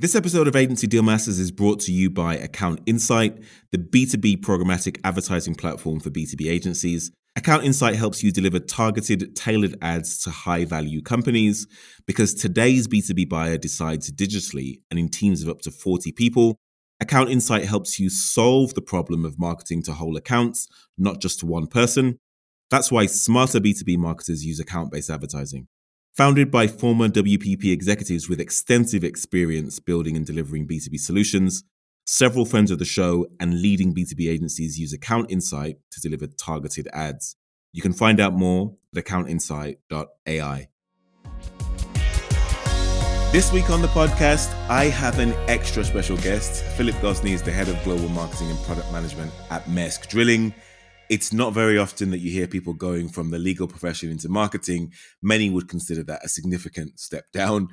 This episode of Agency Deal Masters is brought to you by Account Insight, the B2B programmatic advertising platform for B2B agencies. Account Insight helps you deliver targeted, tailored ads to high value companies because today's B2B buyer decides digitally and in teams of up to 40 people. Account Insight helps you solve the problem of marketing to whole accounts, not just to one person. That's why smarter B2B marketers use account based advertising. Founded by former WPP executives with extensive experience building and delivering B2B solutions, several friends of the show and leading B2B agencies use Account Insight to deliver targeted ads. You can find out more at accountinsight.ai. This week on the podcast, I have an extra special guest. Philip Gosney is the head of global marketing and product management at Maersk Drilling it's not very often that you hear people going from the legal profession into marketing. Many would consider that a significant step down.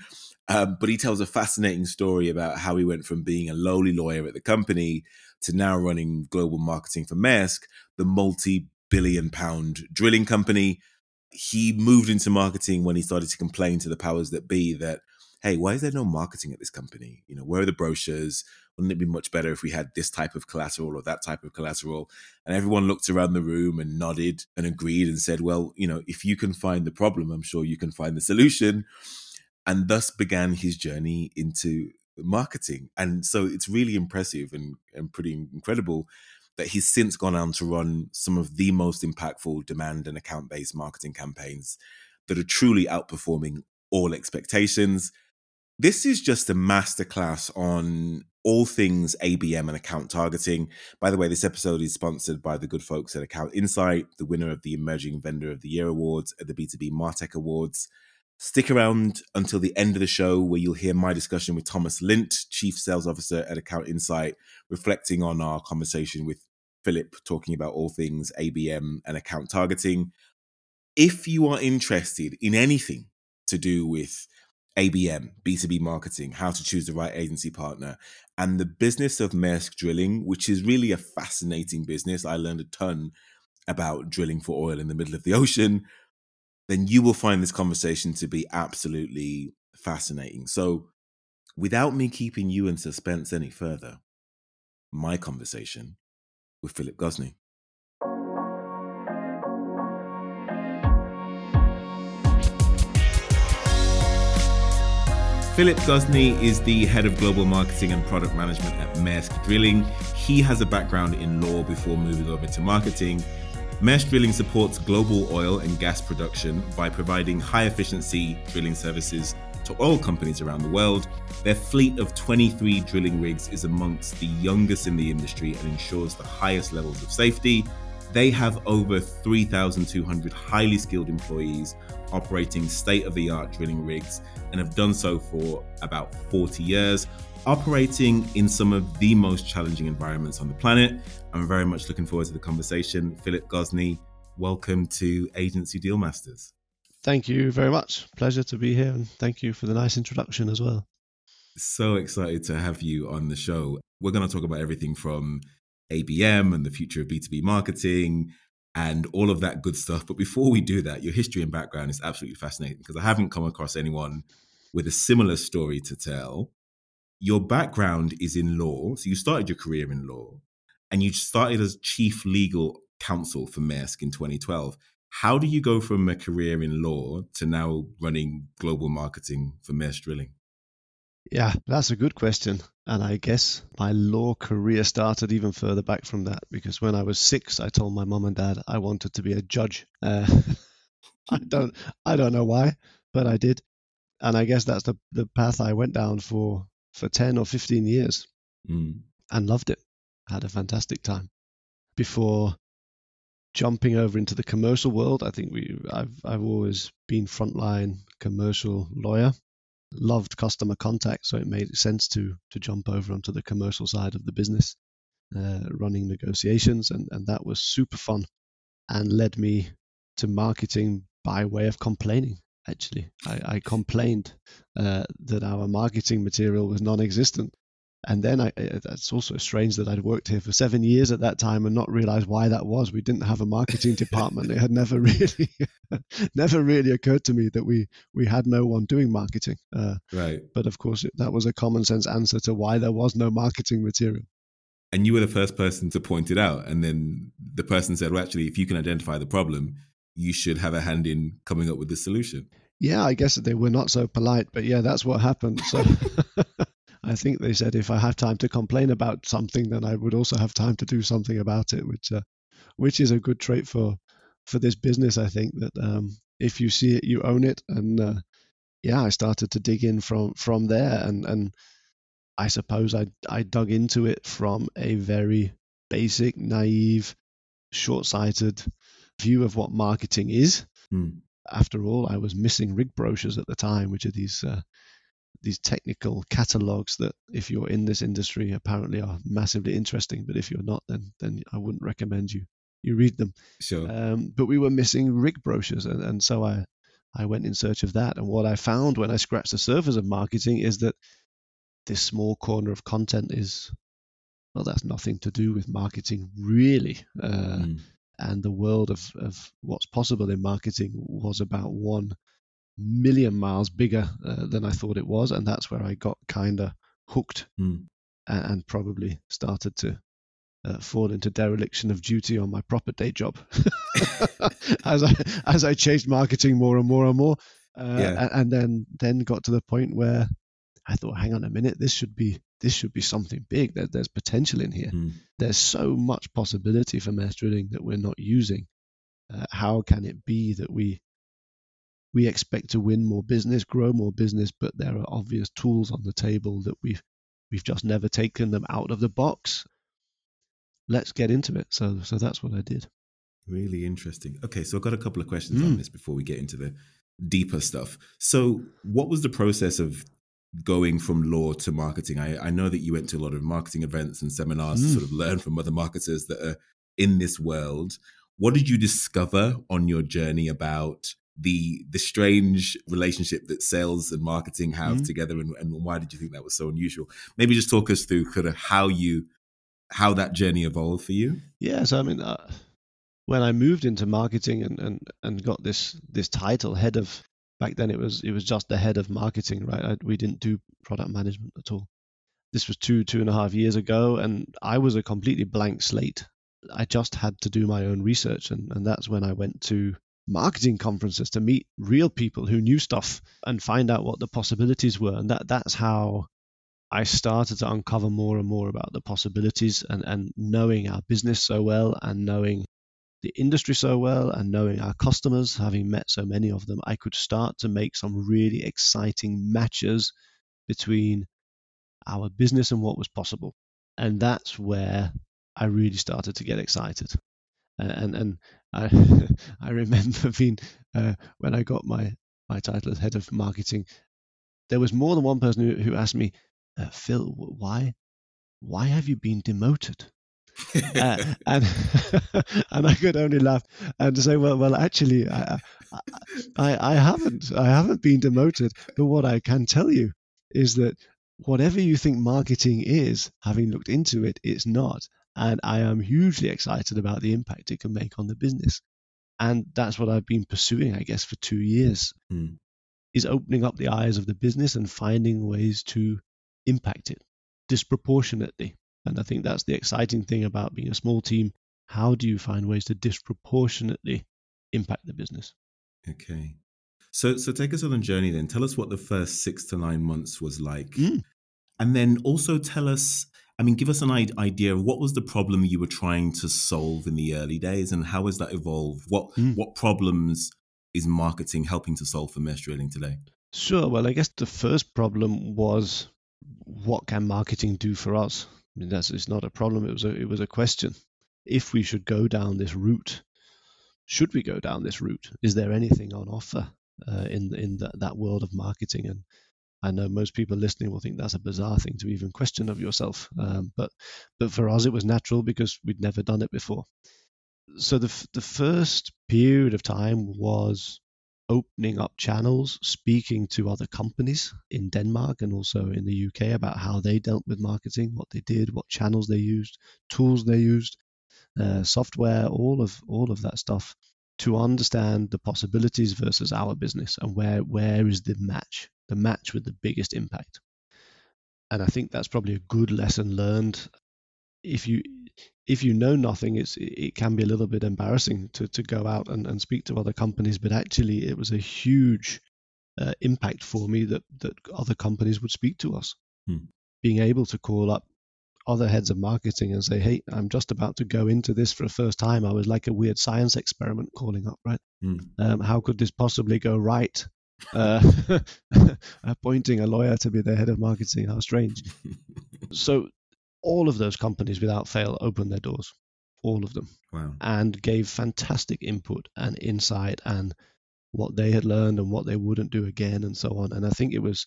Um, but he tells a fascinating story about how he went from being a lowly lawyer at the company to now running global marketing for Maersk, the multi billion pound drilling company. He moved into marketing when he started to complain to the powers that be that, hey, why is there no marketing at this company? You know, where are the brochures? Wouldn't it be much better if we had this type of collateral or that type of collateral? And everyone looked around the room and nodded and agreed and said, well, you know, if you can find the problem, I'm sure you can find the solution. And thus began his journey into marketing. And so it's really impressive and, and pretty incredible that he's since gone on to run some of the most impactful demand and account based marketing campaigns that are truly outperforming all expectations. This is just a masterclass on all things ABM and account targeting. By the way, this episode is sponsored by the good folks at Account Insight, the winner of the Emerging Vendor of the Year Awards at the B2B Martech Awards. Stick around until the end of the show where you'll hear my discussion with Thomas Lint, Chief Sales Officer at Account Insight, reflecting on our conversation with Philip, talking about all things ABM and account targeting. If you are interested in anything to do with ABM, B2B marketing, how to choose the right agency partner, and the business of Maersk drilling, which is really a fascinating business. I learned a ton about drilling for oil in the middle of the ocean. Then you will find this conversation to be absolutely fascinating. So, without me keeping you in suspense any further, my conversation with Philip Gosney. Philip Gosney is the head of global marketing and product management at Maersk Drilling. He has a background in law before moving over to marketing. Maersk Drilling supports global oil and gas production by providing high efficiency drilling services to oil companies around the world. Their fleet of 23 drilling rigs is amongst the youngest in the industry and ensures the highest levels of safety. They have over 3,200 highly skilled employees operating state of the art drilling rigs and have done so for about 40 years, operating in some of the most challenging environments on the planet. I'm very much looking forward to the conversation. Philip Gosney, welcome to Agency Deal Masters. Thank you very much. Pleasure to be here, and thank you for the nice introduction as well. So excited to have you on the show. We're going to talk about everything from ABM and the future of B2B marketing and all of that good stuff. But before we do that, your history and background is absolutely fascinating because I haven't come across anyone with a similar story to tell. Your background is in law. So you started your career in law and you started as chief legal counsel for Maersk in 2012. How do you go from a career in law to now running global marketing for Maersk Drilling? Yeah, that's a good question. And I guess my law career started even further back from that because when I was six, I told my mom and dad I wanted to be a judge. Uh, I don't, I don't know why, but I did, and I guess that's the the path I went down for for ten or fifteen years, mm. and loved it. Had a fantastic time. Before jumping over into the commercial world, I think we I've I've always been frontline commercial lawyer loved customer contact, so it made sense to to jump over onto the commercial side of the business, uh, running negotiations, and and that was super fun, and led me to marketing by way of complaining. Actually, I, I complained uh, that our marketing material was non-existent, and then I, that's also strange that I'd worked here for seven years at that time and not realized why that was. We didn't have a marketing department. It had never really, never really occurred to me that we we had no one doing marketing. Uh, right. But of course, that was a common sense answer to why there was no marketing material. And you were the first person to point it out, and then the person said, "Well, actually, if you can identify the problem, you should have a hand in coming up with the solution." Yeah, I guess they were not so polite, but yeah, that's what happened. So. I think they said if I have time to complain about something, then I would also have time to do something about it, which uh, which is a good trait for for this business. I think that um, if you see it, you own it, and uh, yeah, I started to dig in from from there, and and I suppose I I dug into it from a very basic, naive, short-sighted view of what marketing is. Mm. After all, I was missing rig brochures at the time, which are these uh, these technical catalogs that if you're in this industry apparently are massively interesting but if you're not then then i wouldn't recommend you you read them. Sure. Um, but we were missing rig brochures and, and so i i went in search of that. And what i found when i scratched the surface of marketing is that this small corner of content is well that's nothing to do with marketing really. Uh, mm. and the world of, of what's possible in marketing was about one million miles bigger uh, than I thought it was, and that's where I got kind of hooked mm. and, and, probably started to uh, fall into dereliction of duty on my proper day job as I as I chased marketing more and more and more, uh, yeah. and, and then then got to the point where I thought, hang on a minute, this should be this should be something big. There, there's potential in here. Mm. There's so much possibility for Maersk drilling that we're not using. Uh, how can it be that we we expect to win more business, grow more business, but there are obvious tools on the table that we've we've just never taken them out of the box. Let's get into it. So so that's what I did. Really interesting. Okay, so I've got a couple of questions mm. on this before we get into the deeper stuff. So what was the process of going from law to marketing? I, I know that you went to a lot of marketing events and seminars mm. to sort of learn from other marketers that are in this world. What did you discover on your journey about the the strange relationship that sales and marketing have mm-hmm. together and, and why did you think that was so unusual? Maybe just talk us through kind of how you how that journey evolved for you. Yeah so i mean uh, when i moved into marketing and, and and got this this title head of back then it was it was just the head of marketing right? I, we didn't do product management at all. This was two two and a half years ago and i was a completely blank slate. I just had to do my own research and, and that's when i went to marketing conferences to meet real people who knew stuff and find out what the possibilities were. And that that's how I started to uncover more and more about the possibilities and, and knowing our business so well and knowing the industry so well and knowing our customers, having met so many of them, I could start to make some really exciting matches between our business and what was possible. And that's where I really started to get excited and and I I remember being uh, when I got my my title as head of marketing, there was more than one person who, who asked me, uh, Phil, why why have you been demoted? uh, and and I could only laugh and say, well, well, actually, I, I, I haven't, I haven't been demoted. But what I can tell you is that whatever you think marketing is, having looked into it, it's not. And I am hugely excited about the impact it can make on the business. And that's what I've been pursuing, I guess, for two years, mm. is opening up the eyes of the business and finding ways to impact it disproportionately. And I think that's the exciting thing about being a small team. How do you find ways to disproportionately impact the business? Okay. So, so take us on a journey then. Tell us what the first six to nine months was like. Mm. And then also tell us I mean, give us an idea of what was the problem you were trying to solve in the early days, and how has that evolved? What mm. what problems is marketing helping to solve for Maersk Drilling today? Sure. Well, I guess the first problem was what can marketing do for us? I mean, that's it's not a problem. It was a it was a question. If we should go down this route, should we go down this route? Is there anything on offer uh, in in the, that world of marketing? And I know most people listening will think that's a bizarre thing to even question of yourself, um, but but for us it was natural because we'd never done it before. So the the first period of time was opening up channels, speaking to other companies in Denmark and also in the UK about how they dealt with marketing, what they did, what channels they used, tools they used, uh, software, all of all of that stuff to understand the possibilities versus our business and where where is the match, the match with the biggest impact. And I think that's probably a good lesson learned. If you if you know nothing, it's it can be a little bit embarrassing to, to go out and, and speak to other companies. But actually, it was a huge uh, impact for me that that other companies would speak to us. Hmm. Being able to call up other heads of marketing and say, "Hey, I'm just about to go into this for the first time." I was like a weird science experiment calling up, right? Hmm. Um, how could this possibly go right? uh, appointing a lawyer to be the head of marketing. How strange. so all of those companies without fail opened their doors, all of them, wow. and gave fantastic input and insight and what they had learned and what they wouldn't do again and so on. And I think it was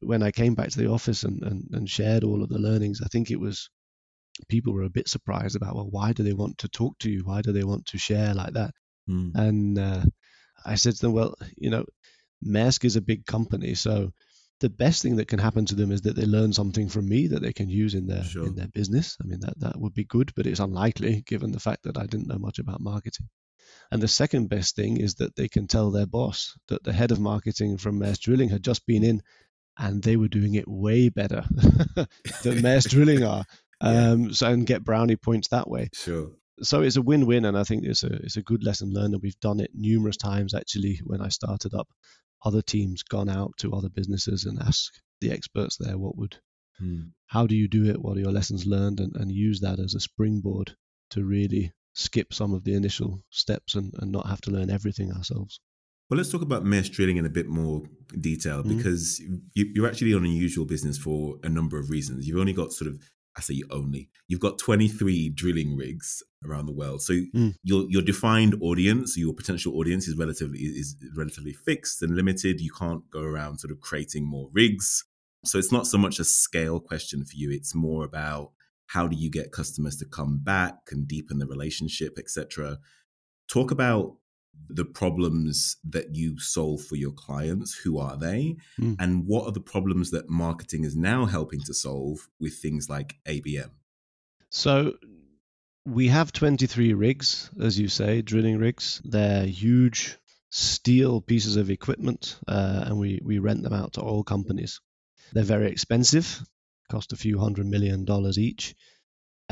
when I came back to the office and, and, and shared all of the learnings, I think it was people were a bit surprised about, well, why do they want to talk to you? Why do they want to share like that? Mm. And uh, I said to them, well, you know, Maersk is a big company, so the best thing that can happen to them is that they learn something from me that they can use in their sure. in their business. I mean that that would be good, but it's unlikely given the fact that I didn't know much about marketing. And the second best thing is that they can tell their boss that the head of marketing from Maersk Drilling had just been in and they were doing it way better than Maersk Drilling are. Um, yeah. so and get brownie points that way. Sure. So it's a win-win, and I think it's a it's a good lesson learned. And we've done it numerous times actually. When I started up, other teams gone out to other businesses and asked the experts there what would hmm. how do you do it what are your lessons learned and, and use that as a springboard to really skip some of the initial steps and, and not have to learn everything ourselves well let's talk about Maersk drilling in a bit more detail mm because you, you're actually an unusual business for a number of reasons you've only got sort of I say only. You've got 23 drilling rigs around the world. So mm. your your defined audience, your potential audience is relatively is relatively fixed and limited. You can't go around sort of creating more rigs. So it's not so much a scale question for you. It's more about how do you get customers to come back and deepen the relationship, etc. Talk about the problems that you solve for your clients who are they? Mm. and what are the problems that marketing is now helping to solve with things like abm so we have 23 rigs as you say drilling rigs. They're huge steel pieces of equipment uh, and we, we rent them out to oil companies. They're very expensive cost a few hundred million dollars each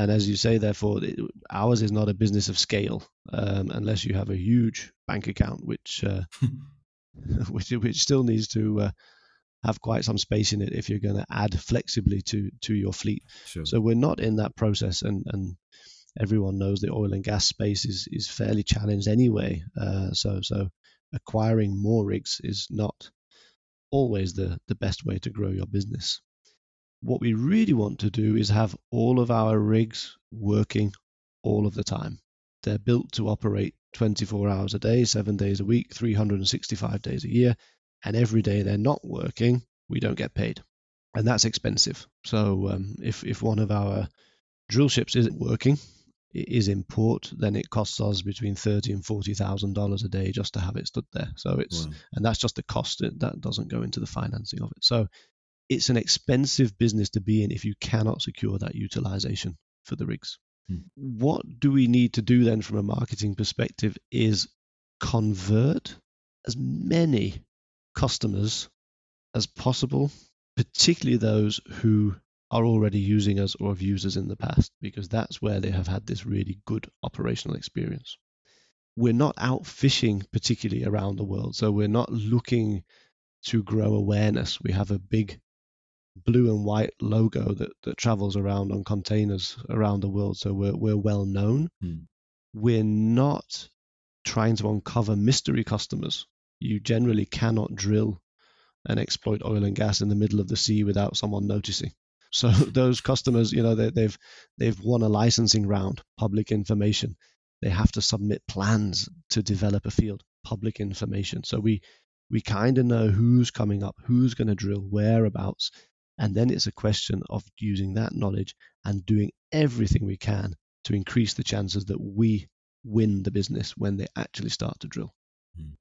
and as you say, therefore, ours is not a business of scale um, unless you have a huge bank account, which uh, which which still needs to uh, have quite some space in it if you're going to add flexibly to to your fleet. Sure. So we're not in that process, and and everyone knows the oil and gas space is is fairly challenged anyway. Uh, so so acquiring more rigs is not always the the best way to grow your business. What we really want to do is have all of our rigs working all of the time. They're built to operate 24 hours a day, seven days a week, 365 days a year. And every day they're not working, we don't get paid. And that's expensive. So um, if, if one of our drill ships isn't working, it is in port, then it costs us between thirty and forty thousand dollars a day just to have it stood there. So it's wow. and that's just the cost. It, that doesn't go into the financing of it. So it's an expensive business to be in if you cannot secure that utilization for the rigs. Hmm. What do we need to do then from a marketing perspective is convert as many customers as possible, particularly those who are already using us or have used us in the past, because that's where they have had this really good operational experience. We're not out fishing particularly around the world, so we're not looking to grow awareness. We have a big blue and white logo that, that travels around on containers around the world. So we're, we're well known. Hmm. We're not trying to uncover mystery customers. You generally cannot drill and exploit oil and gas in the middle of the sea without someone noticing. So those customers, you know, they, they've they've won a licensing round, public information. They have to submit plans to develop a field, public information. So we we kind of know who's coming up, who's going to drill, whereabouts, and then it's a question of using that knowledge and doing everything we can to increase the chances that we win the business when they actually start to drill. Hmm.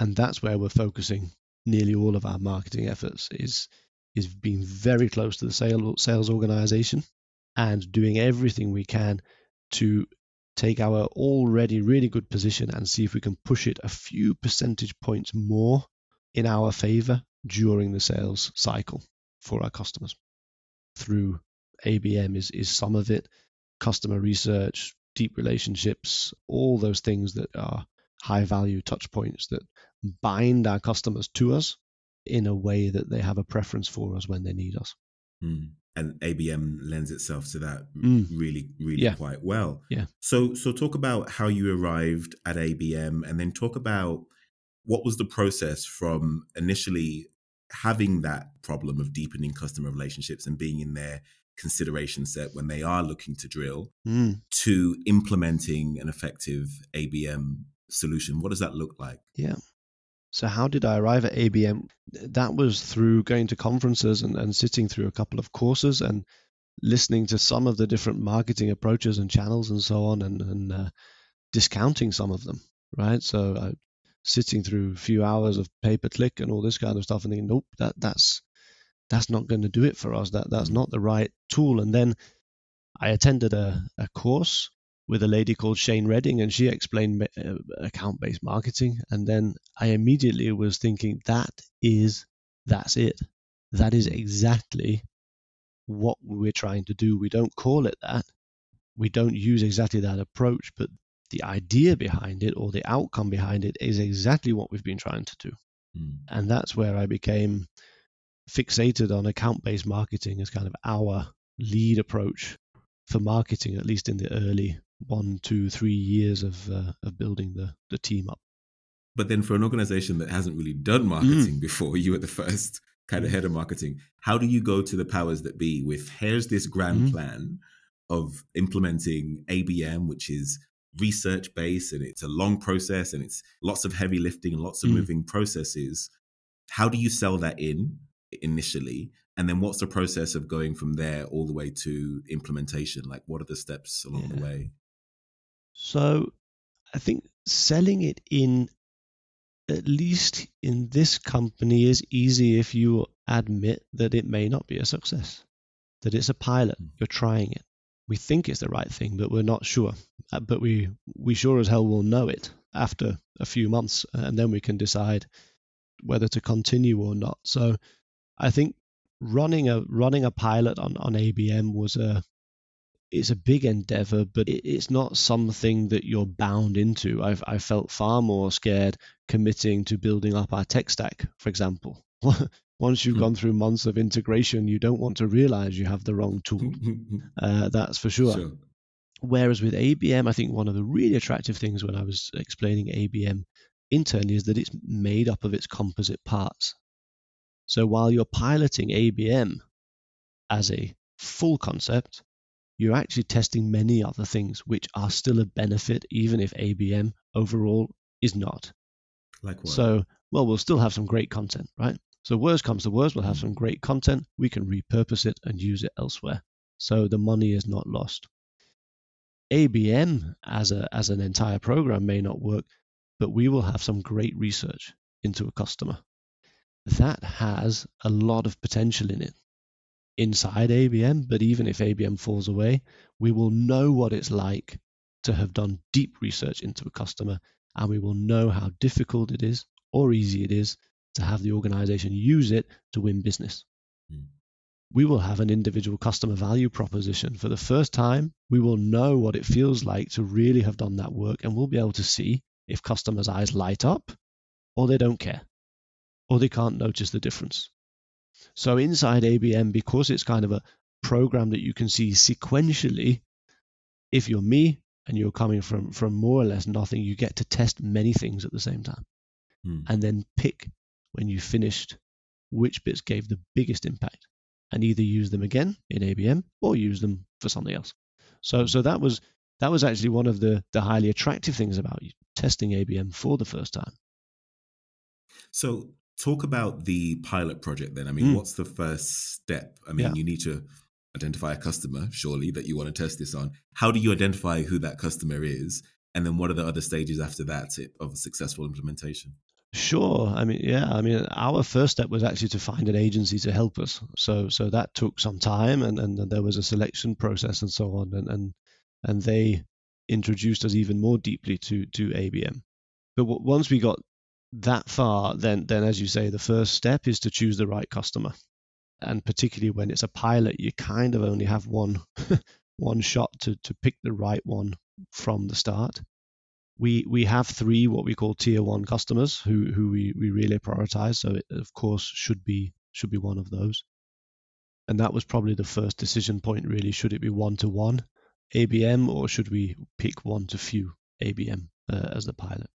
and that's where we're focusing nearly all of our marketing efforts is is being very close to the sales sales organization and doing everything we can to take our already really good position and see if we can push it a few percentage points more in our favor during the sales cycle for our customers through ABM is, is some of it, customer research, deep relationships, all those things that are high value touch points that bind our customers to us in a way that they have a preference for us when they need us. Mm. And ABM lends itself to that mm. really, really yeah. quite well. Yeah. So, so talk about how you arrived at ABM, and then talk about what was the process from initially having that problem of deepening customer relationships and being in their consideration set when they are looking to drill mm. to implementing an effective ABM solution. What does that look like? Yeah. So, how did I arrive at ABM? That was through going to conferences and, and sitting through a couple of courses and listening to some of the different marketing approaches and channels and so on and, and uh, discounting some of them, right? So, uh, sitting through a few hours of pay per click and all this kind of stuff and thinking, nope, that, that's that's not going to do it for us. That that's not the right tool. And then I attended a, a course with a lady called Shane Redding, and she explained uh, account based marketing. And then I immediately was thinking, that is, that's it. That is exactly what we're trying to do. We don't call it that. We don't use exactly that approach, but the idea behind it or the outcome behind it is exactly what we've been trying to do. Mm. And that's where I became fixated on account based marketing as kind of our lead approach for marketing, at least in the early one, two, three years of uh, of building the the team up. But then, for an organization that hasn't really done marketing mm. before, you were the first kind of head of marketing. How do you go to the powers that be with here's this grand mm. plan of implementing ABM, which is research based and it's a long process and it's lots of heavy lifting and lots of mm. moving processes. How do you sell that in initially? And then what's the process of going from there all the way to implementation? Like, what are the steps along yeah. the way? So, I think selling it in, at least in this company, is easy if you admit that it may not be a success, that it's a pilot, mm. you're trying it. We think it's the right thing, but we're not sure. Uh, but we we sure as hell will know it after a few months, and then we can decide whether to continue or not. So I think running a running a pilot on, on ABM was a it's a big endeavor, but it, it's not something that you're bound into. I've I felt far more scared committing to building up our tech stack, for example. Once you've hmm. gone through months of integration, you don't want to realize you have the wrong tool. uh, that's for sure. sure. Whereas with ABM, I think one of the really attractive things when I was explaining ABM internally is that it's made up of its composite parts. So while you're piloting ABM as a full concept, you're actually testing many other things which are still a benefit, even if ABM overall is not. Like what? So, well, we'll still have some great content, right? So, worst comes to worst, we'll have some great content. We can repurpose it and use it elsewhere. So, the money is not lost. ABM as a as an entire program may not work, but we will have some great research into a customer that has a lot of potential in it inside ABM. But even if ABM falls away, we will know what it's like to have done deep research into a customer and we will know how difficult it is or easy it is to have the organization use it to win business. Mm. We will have an individual customer value proposition. For the first time, we will know what it feels like to really have done that work and we'll be able to see if customers' eyes light up or they don't care or they can't notice the difference. So inside ABM, because it's kind of a program that you can see sequentially, if you're me and you're coming from from more or less nothing, you get to test many things at the same time, hmm. and then pick when you finished which bits gave the biggest impact, and either use them again in ABM or use them for something else. So so that was that was actually one of the the highly attractive things about testing ABM for the first time. So talk about the pilot project then. I mean, mm. what's the first step? I mean, yeah. you need to identify a customer, surely, that you want to test this on. How do you identify who that customer is? And then what are the other stages after that of a successful implementation? Sure. I mean, yeah. I mean, our first step was actually to find an agency to help us. So, so that took some time, and, and there was a selection process and so on, and and and they introduced us even more deeply to to ABM. But once we got that far, then then as you say, the first step is to choose the right customer, and particularly when it's a pilot, you kind of only have one one shot to to pick the right one from the start we we have three what we call tier one customers who who we, we really prioritize. So it of course should be should be one of those. And that was probably the first decision point really. Should it be one to one ABM or should we pick one to few ABM uh, as the pilot?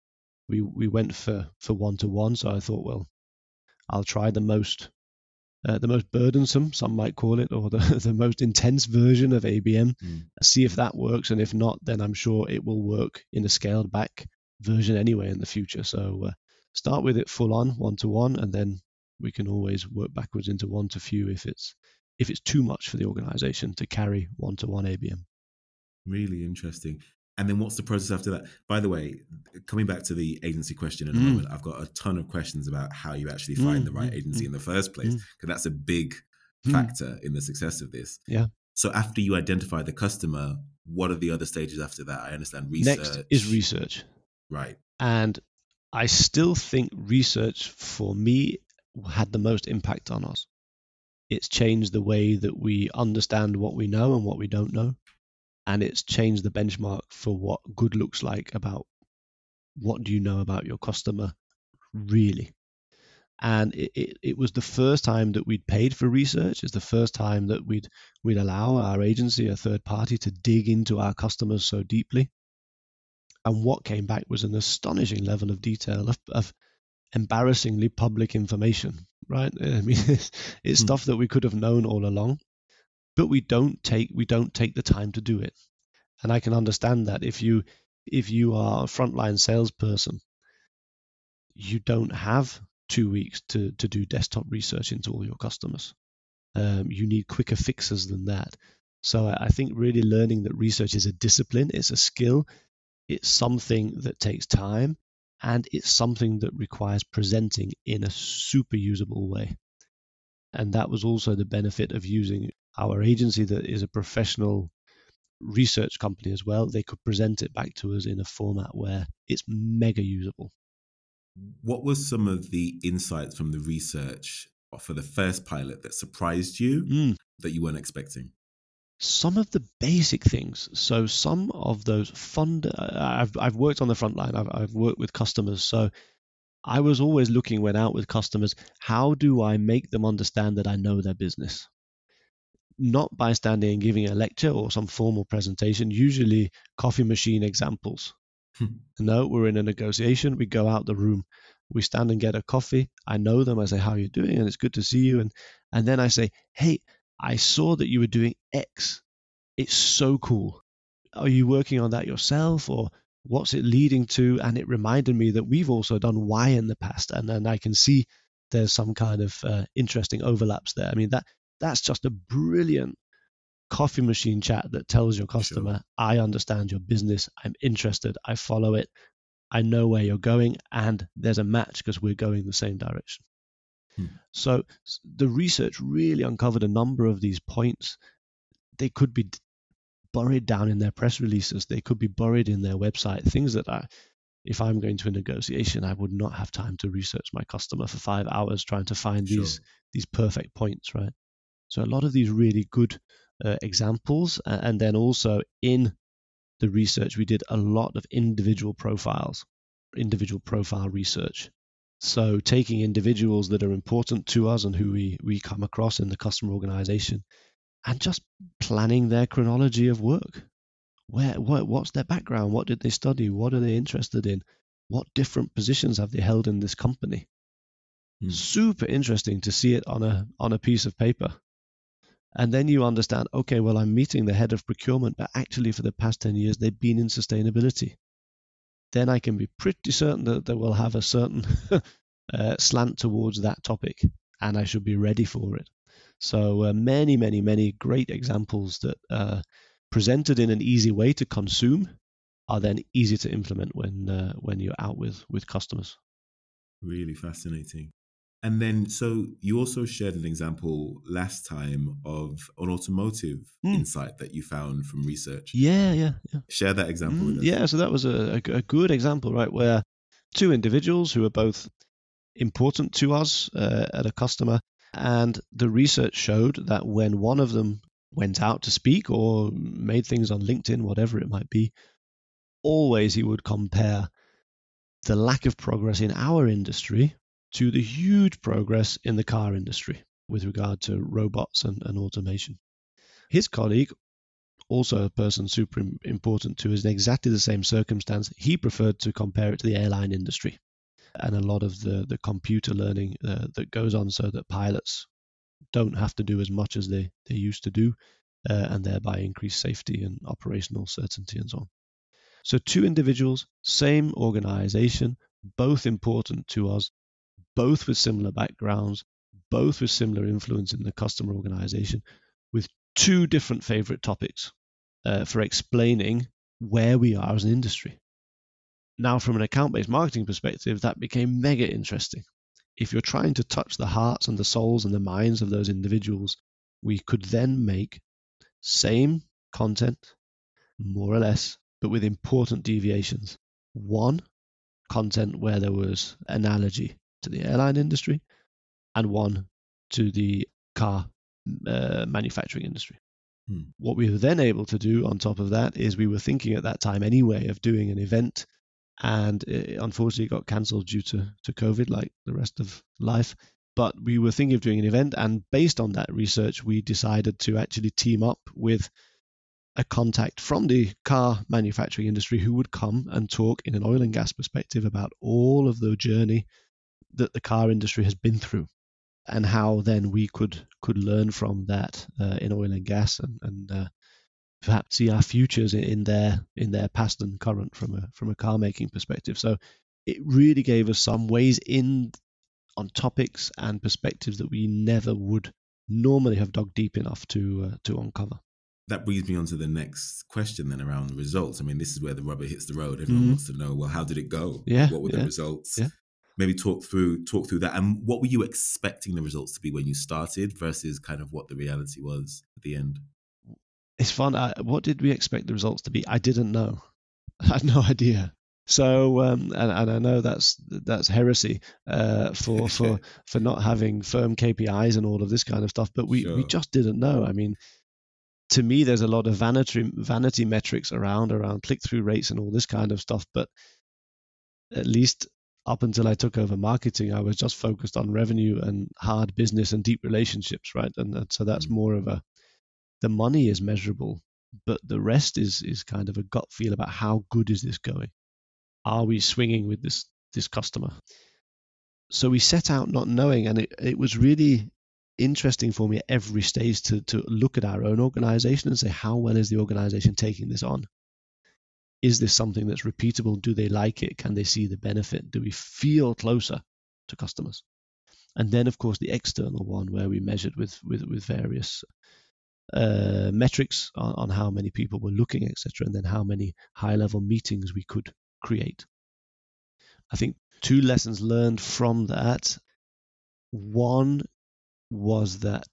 We we went for for one to one. So I thought, well, I'll try the most uh, the most burdensome, some might call it, or the, the most intense version of ABM. Mm. See if that works, and if not, then I'm sure it will work in a scaled back version anyway in the future. So uh, start with it full on, one to one, and then we can always work backwards into one to few if it's if it's too much for the organization to carry one to one ABM. Really interesting. And then what's the process after that? By the way, coming back to the agency question in a mm. moment, I've got a ton of questions about how you actually find mm. the right mm, agency mm. in the first place, because that's a big factor in the success of this. Yeah. So after you identify the customer, what are the other stages after that? I understand research. Next is research. Right. And I still think research for me had the most impact on us. It's changed the way that we understand what we know and what we don't know and it's changed the benchmark for what good looks like about what do you know about your customer really. And it, it, it, was the first time that we'd paid for research. It's the first time that we'd we'd allow our agency a third party to dig into our customers so deeply. And what came back was an astonishing level of detail of, of embarrassingly public information right? I mean it's, it's hmm. stuff that we could have known all along but we don't take we don't take the time to do it. And I can understand that if you if you are a frontline salesperson, you don't have two weeks to, to do desktop research into all your customers. Um, you need quicker fixes than that. So I think really learning that research is a discipline, it's a skill, it's something that takes time, and it's something that requires presenting in a super usable way. And that was also the benefit of using our agency that is a professional research company as well, they could present it back to us in a format where it's mega usable. What was some of the insights from the research for the first pilot that surprised you mm. that you weren't expecting? Some of the basic things. So some of those fund. I've I've worked on the front line. I've I've worked with customers. So I was always looking when out with customers. How do I make them understand that I know their business? Not by standing and giving a lecture or some formal presentation, usually coffee machine examples. Hmm. no, we're in a negotiation, we go out the room, we stand and get a coffee. I know them, I say, How are you doing? And it's good to see you. And and then I say, Hey, I saw that you were doing X. It's so cool. Are you working on that yourself or what's it leading to? And it reminded me that we've also done Y in the past, and then I can see there's some kind of uh, interesting overlaps there. I mean that that's just a brilliant coffee machine chat that tells your customer, sure. I understand your business, I'm interested, I follow it, I know where you're going, and there's a match because we're going the same direction. Hmm. So the research really uncovered a number of these points. They could be buried down in their press releases, they could be buried in their website, things that I, if I'm going to a negotiation, I would not have time to research my customer for five hours trying to find sure. these these perfect points, right? So a lot of these really good uh, examples, and then also in the research we did a lot of individual profiles, individual profile research. So taking individuals that are important to us and who we, we come across in the customer organization and just planning their chronology of work. Where what what's their background? What did they study? What are they interested in? What different positions have they held in this company? Hmm. Super interesting to see it on a on a piece of paper. And then you understand, okay, well, I'm meeting the head of procurement, but actually for the past 10 years, they've been in sustainability. Then I can be pretty certain that they will have a certain uh, slant towards that topic, and I should be ready for it. So uh, many, many, many great examples that uh, presented in an easy way to consume are then easy to implement when uh, when you're out with with customers. Really fascinating. And then, so you also shared an example last time of an automotive Mm. insight that you found from research. Yeah, yeah, yeah. Share that example Mm, with us. yeah, so that was a, a, a good example, right, where two individuals who are both important to us uh, at a customer, and the research showed that when one of them went out to speak or made things on LinkedIn, whatever it might be, always he would compare the lack of progress in our industry to the huge progress in the car industry with regard to robots and, and automation. His colleague, also a person super important to us in exactly the same circumstance, he preferred to compare it to the airline industry and a lot of the, the computer learning uh, that goes on so that pilots don't have to do as much as they, they used to do uh, and thereby increase safety and operational certainty and so on. So, two individuals, same organization, both important to us, both with similar backgrounds, both with similar influence in the customer organization, with two different favorite topics uh, for explaining where we are as an industry. Now, from an account based marketing perspective, that became mega interesting. If you're trying to touch the hearts and the souls and the minds of those individuals, we could then make same content, more or less, but with important deviations. One, content where there was analogy to the airline industry, and one to the car uh, manufacturing industry. Hmm. What we were then able to do on top of that is we were thinking at that time anyway of doing an event, and it unfortunately got cancelled due to, to COVID, like the rest of life. But we were thinking of doing an event, and based on that research, we decided to actually team up with a contact from the car manufacturing industry who would come and talk in an oil and gas perspective about all of the journey that the car industry has been through and how then we could could learn from that uh, in oil and gas and, and uh, perhaps see our futures in, in their in their past and current from a from a car making perspective so it really gave us some ways in on topics and perspectives that we never would normally have dug deep enough to uh, to uncover That brings me on to the next question then around the results. I mean, this is where the rubber hits the road. Everyone Mhm. wants to know, well, how did it go? Yeah, What were yeah, the results? yeah. Maybe talk through talk through that. And what were you expecting the results to be when you started versus kind of what the reality was at the end? it's fun. I, what did we expect the results to be? I didn't know. I had no idea. So, um, and, and I know that's that's heresy uh, for for for not having firm KPIs and all of this kind of stuff. But we, we just didn't know. I mean, to me, there's a lot of vanity vanity metrics around around click through rates and all this kind of stuff. But at least up until I took over marketing, I was just focused on revenue and hard business and deep relationships, right? And, and so that's Mm. more of a the money is measurable, but the rest is is kind of a gut feel about how good is this going? Are we swinging with this this customer? So we set out not knowing, and it, it was really interesting for me at every stage to to look at our own organization and say how well is the organization taking this on? Is this something that's repeatable? Do they like it? Can they see the benefit? Do we feel closer to customers? And then, of course, the external one where we measured with with, with various uh, metrics on, on how many people were looking, etc., and then how many high level meetings we could create. I think two lessons learned from that. One was that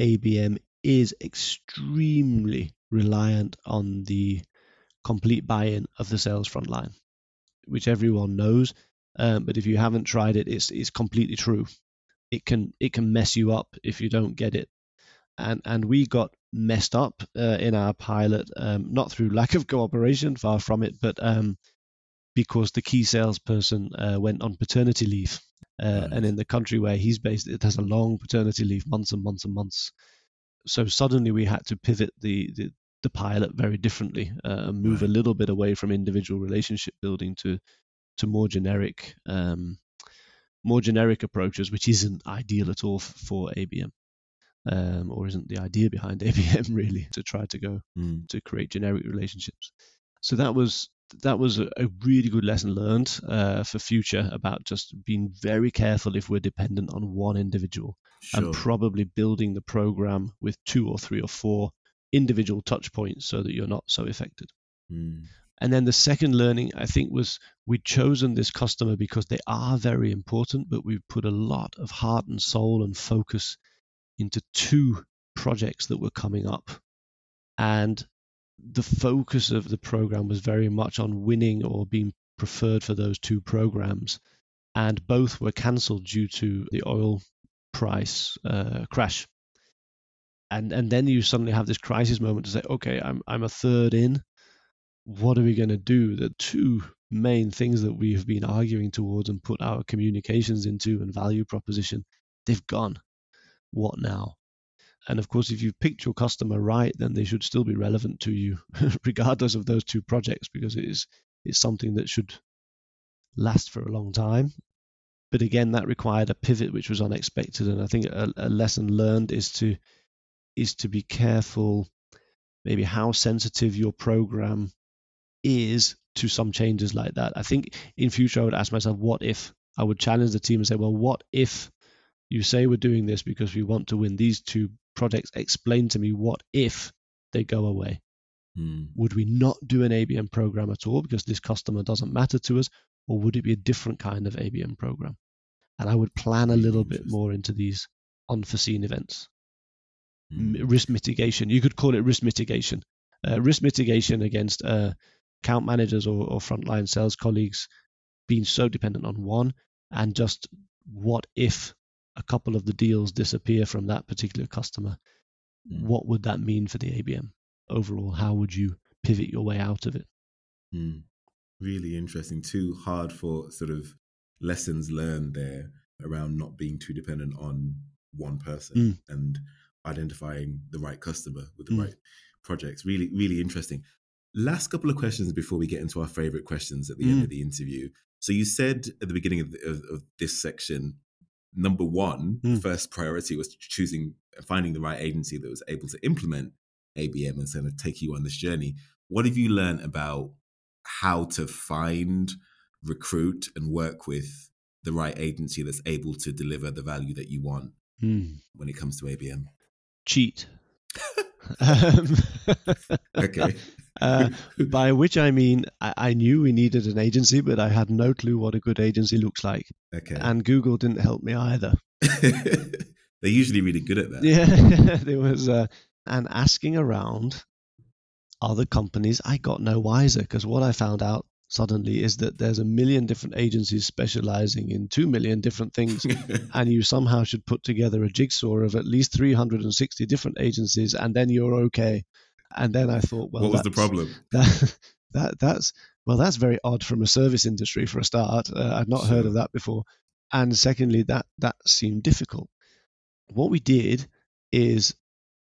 ABM is extremely reliant on the complete buy in of the sales front line, which everyone knows. Um, but if you haven't tried it, it's, it's completely true. It can it can mess you up if you don't get it and and we got messed up uh, in our pilot, um, not through lack of cooperation, far from it, but um, because the key salesperson uh, went on paternity leave, uh, Right. and in the country where he's based, it has a long paternity leave, months and months and months. So suddenly we had to pivot the the, the pilot very differently, uh, and move Right. a little bit away from individual relationship building to to more generic. Um, more generic approaches, which isn't ideal at all for ABM um, or isn't the idea behind ABM really to try to go Mm. to create generic relationships. So that was that was a, a really good lesson learned uh, for future about just being very careful if we're dependent on one individual Sure. and probably building the program with two or three or four individual touch points so that you're not so affected. Mm. And then the second learning, I think, was we'd chosen this customer because they are very important, but we've put a lot of heart and soul and focus into two projects that were coming up. And the focus of the program was very much on winning or being preferred for those two programs. And both were cancelled due to the oil price uh, crash. And and then you suddenly have this crisis moment to say, okay, I'm I'm a third in what are we going to do? The two main things that we have been arguing towards and put our communications into and value proposition, they've gone. What now? And of course, if you've picked your customer right, then they should still be relevant to you, regardless of those two projects, because it is it's something that should last for a long time. But again, that required a pivot which was unexpected, and I think a, a lesson learned is to is to be careful, maybe how sensitive your program is to some changes like that. I think in future I would ask myself, what if I would challenge the team and say, well, what if you say we're doing this because we want to win these two projects? Explain to me what if they go away. Hmm. Would we not do an ABM program at all because this customer doesn't matter to us, or would it be a different kind of ABM program? And I would plan a little bit more into these unforeseen events. Mm. Risk mitigation. You could call it risk mitigation. Uh, risk mitigation against uh, account managers or, or frontline sales colleagues being so dependent on one and just what if a couple of the deals disappear from that particular customer mm. what would that mean for the abm overall how would you pivot your way out of it mm. really interesting too hard for sort of lessons learned there around not being too dependent on one person mm. and identifying the right customer with the hmm. right projects really really interesting Last couple of questions before we get into our favorite questions at the mm. end of the interview. So you said at the beginning of, the, of, of this section, number one, mm. first priority was choosing, finding the right agency that was able to implement ABM and sort of take you on this journey. What have you learned about how to find, recruit, and work with the right agency that's able to deliver the value that you want mm. when it comes to ABM? Cheat. um, okay. Uh, by which I mean I, I, knew we needed an agency, but I had no clue what a good agency looks like. Okay. And Google didn't help me either. They're usually really good at that. Yeah, there was, uh, and asking around other companies, I got no wiser because what I found out suddenly is that there's a million different agencies specializing in two million different things and you somehow should put together a jigsaw of at least 360 different agencies and then you're okay and then I thought, well, what was the problem? That, that that's well, that's very odd from a service industry for a start. Uh, I'd not sure. heard of that before. And secondly, that that seemed difficult. What we did is,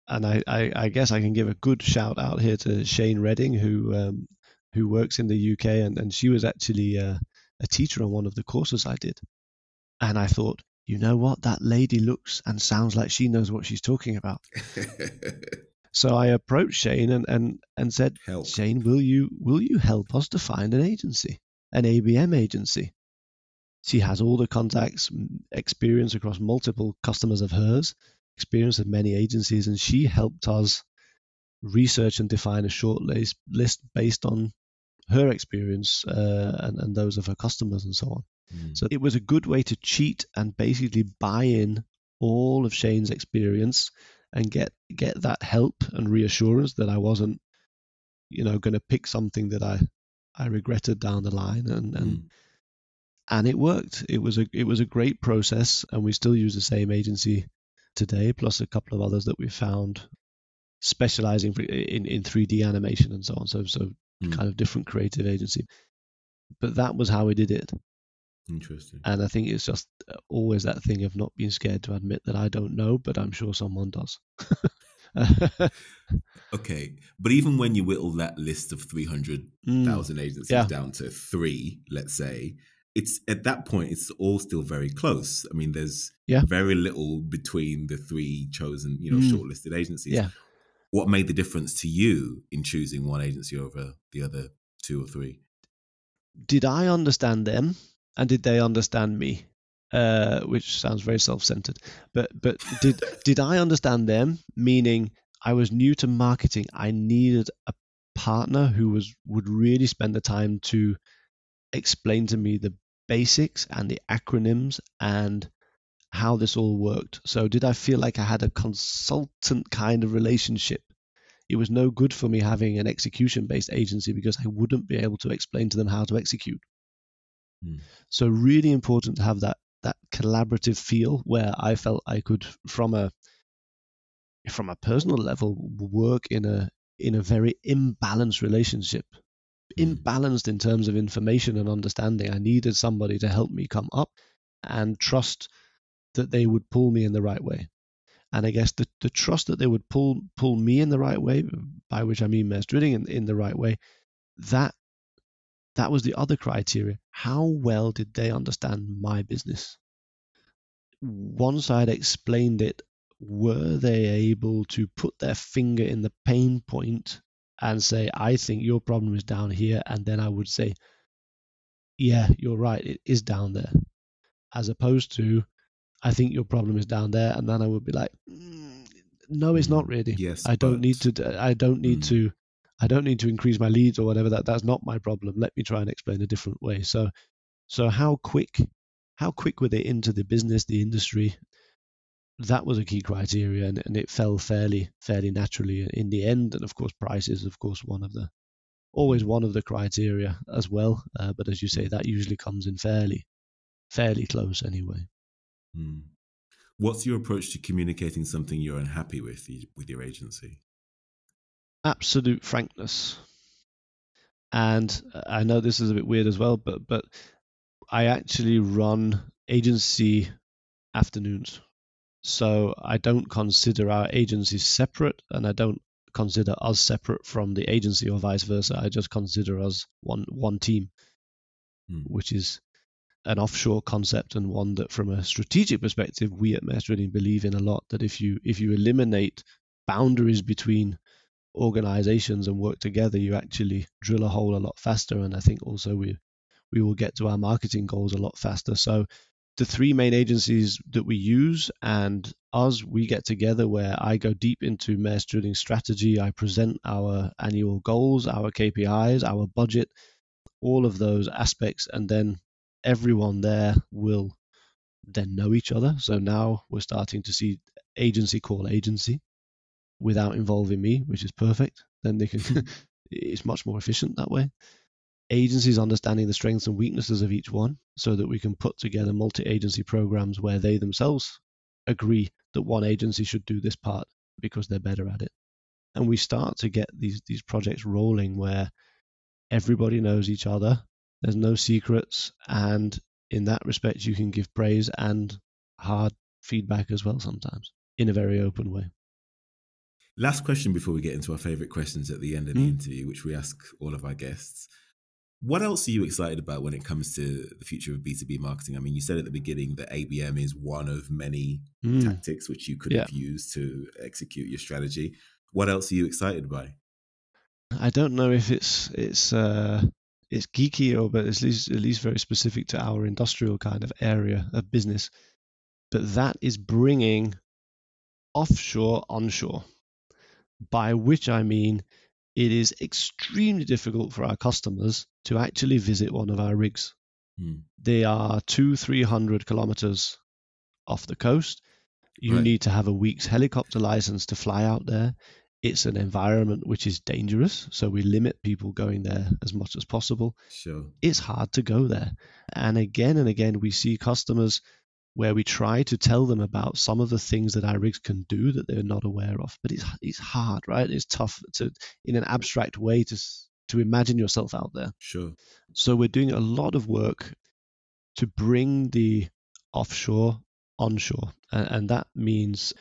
and I, I, I guess I can give a good shout out here to Shane Redding, who um, who works in the UK, and, and she was actually uh, a teacher on one of the courses I did. And I thought, you know what, that lady looks and sounds like she knows what she's talking about. So I approached Shane and, and, and said, help. Shane, will you will you help us to find an agency, an ABM agency? She has all the contacts, experience across multiple customers of hers, experience of many agencies, and she helped us research and define a short list based on her experience uh, and, and those of her customers and so on. Mm. So it was a good way to cheat and basically buy in all of Shane's experience and get get that help and reassurance that I wasn't, you know, going to pick something that I I regretted down the line, and and mm. and it worked. It was a it was a great process, and we still use the same agency today, plus a couple of others that we found specializing in in 3D animation and so on. So so mm. kind of different creative agency. But that was how we did it. Interesting. And I think it's just uh, always that thing of not being scared to admit that I don't know, but I'm sure someone does. okay. But even when you whittle that list of 300,000 mm. agencies yeah. down to three, let's say, it's at that point, it's all still very close. I mean, there's yeah. very little between the three chosen, you know, mm. shortlisted agencies. Yeah. What made the difference to you in choosing one agency over the other two or three? Did I understand them? and did they understand me? Uh, which sounds very self-centered. But but did did I understand them? Meaning I was new to marketing. I needed a partner who was would really spend the time to explain to me the basics and the acronyms and how this all worked. So did I feel like I had a consultant kind of relationship? It was no good for me having an execution based agency because I wouldn't be able to explain to them how to execute. Hmm. So really important to have that that collaborative feel where I felt I could from a from a personal level work in a in a very imbalanced relationship mm. imbalanced in terms of information and understanding i needed somebody to help me come up and trust that they would pull me in the right way. And i guess the, the trust that they would pull pull me in the right way by which i mean Maersk Drilling in, in the right way that that was the other criteria. How well did they understand my business? Once i'd explained it. Were they able to put their finger in the pain point and say, I think your problem is down here, and then I would say, yeah, you're right, it is down there, as opposed to, I think your problem is down there, and then I would be like, mm, no, it's not really. Yes, I don't need to. I don't need mm. to. I don't need to increase my leads or whatever. That that's not my problem. Let me try and explain a different way. So, so how quick, how quick were they into the business, the industry, that was a key criteria and, and it fell fairly fairly naturally in the end and of course price is of course one of the always one of the criteria as well uh, but as you say that usually comes in fairly fairly close anyway hmm. what's your approach to communicating something you're unhappy with with your agency absolute frankness and i know this is a bit weird as well but but i actually run agency afternoons so I don't consider our agency separate, and I don't consider us separate from the agency or vice versa. I just consider us one one team, hmm. which is an offshore concept and one that, from a strategic perspective, we at Drilling believe in a lot. That if you if you eliminate boundaries between organizations and work together, you actually drill a hole a lot faster. And I think also we we will get to our marketing goals a lot faster. So the three main agencies that we use and us, we get together where I go deep into Maersk Drilling strategy. I present our annual goals, our KPIs, our budget, all of those aspects, and then everyone there will then know each other. So now we're starting to see agency call agency without involving me, which is perfect. Then they can hmm. it's much more efficient that way agencies understanding the strengths and weaknesses of each one so that we can put together multi-agency programs where they themselves agree that one agency should do this part because they're better at it and we start to get these these projects rolling where everybody knows each other there's no secrets and in that respect you can give praise and hard feedback as well sometimes in a very open way last question before we get into our favorite questions at the end of the mm. interview which we ask all of our guests what else are you excited about when it comes to the future of B2B marketing? I mean, you said at the beginning that ABM is one of many mm. tactics which you could yeah. have used to execute your strategy. What else are you excited by? I don't know if it's it's uh, it's geeky or but at least at least very specific to our industrial kind of area of business. But that is bringing offshore onshore, by which I mean it is extremely difficult for our customers to actually visit one of our rigs. Hmm. They are two, three hundred kilometers off the coast. You right. need to have a week's helicopter license to fly out there. It's an environment which is dangerous, so we limit people going there as much as possible. Sure. It's hard to go there. And again and again, we see customers where we try to tell them about some of the things that our rigs can do that they're not aware of. But it's it's hard, right? It's tough to in an abstract way to to imagine yourself out there. Sure. So we're doing a lot of work to bring the offshore onshore, and, and that means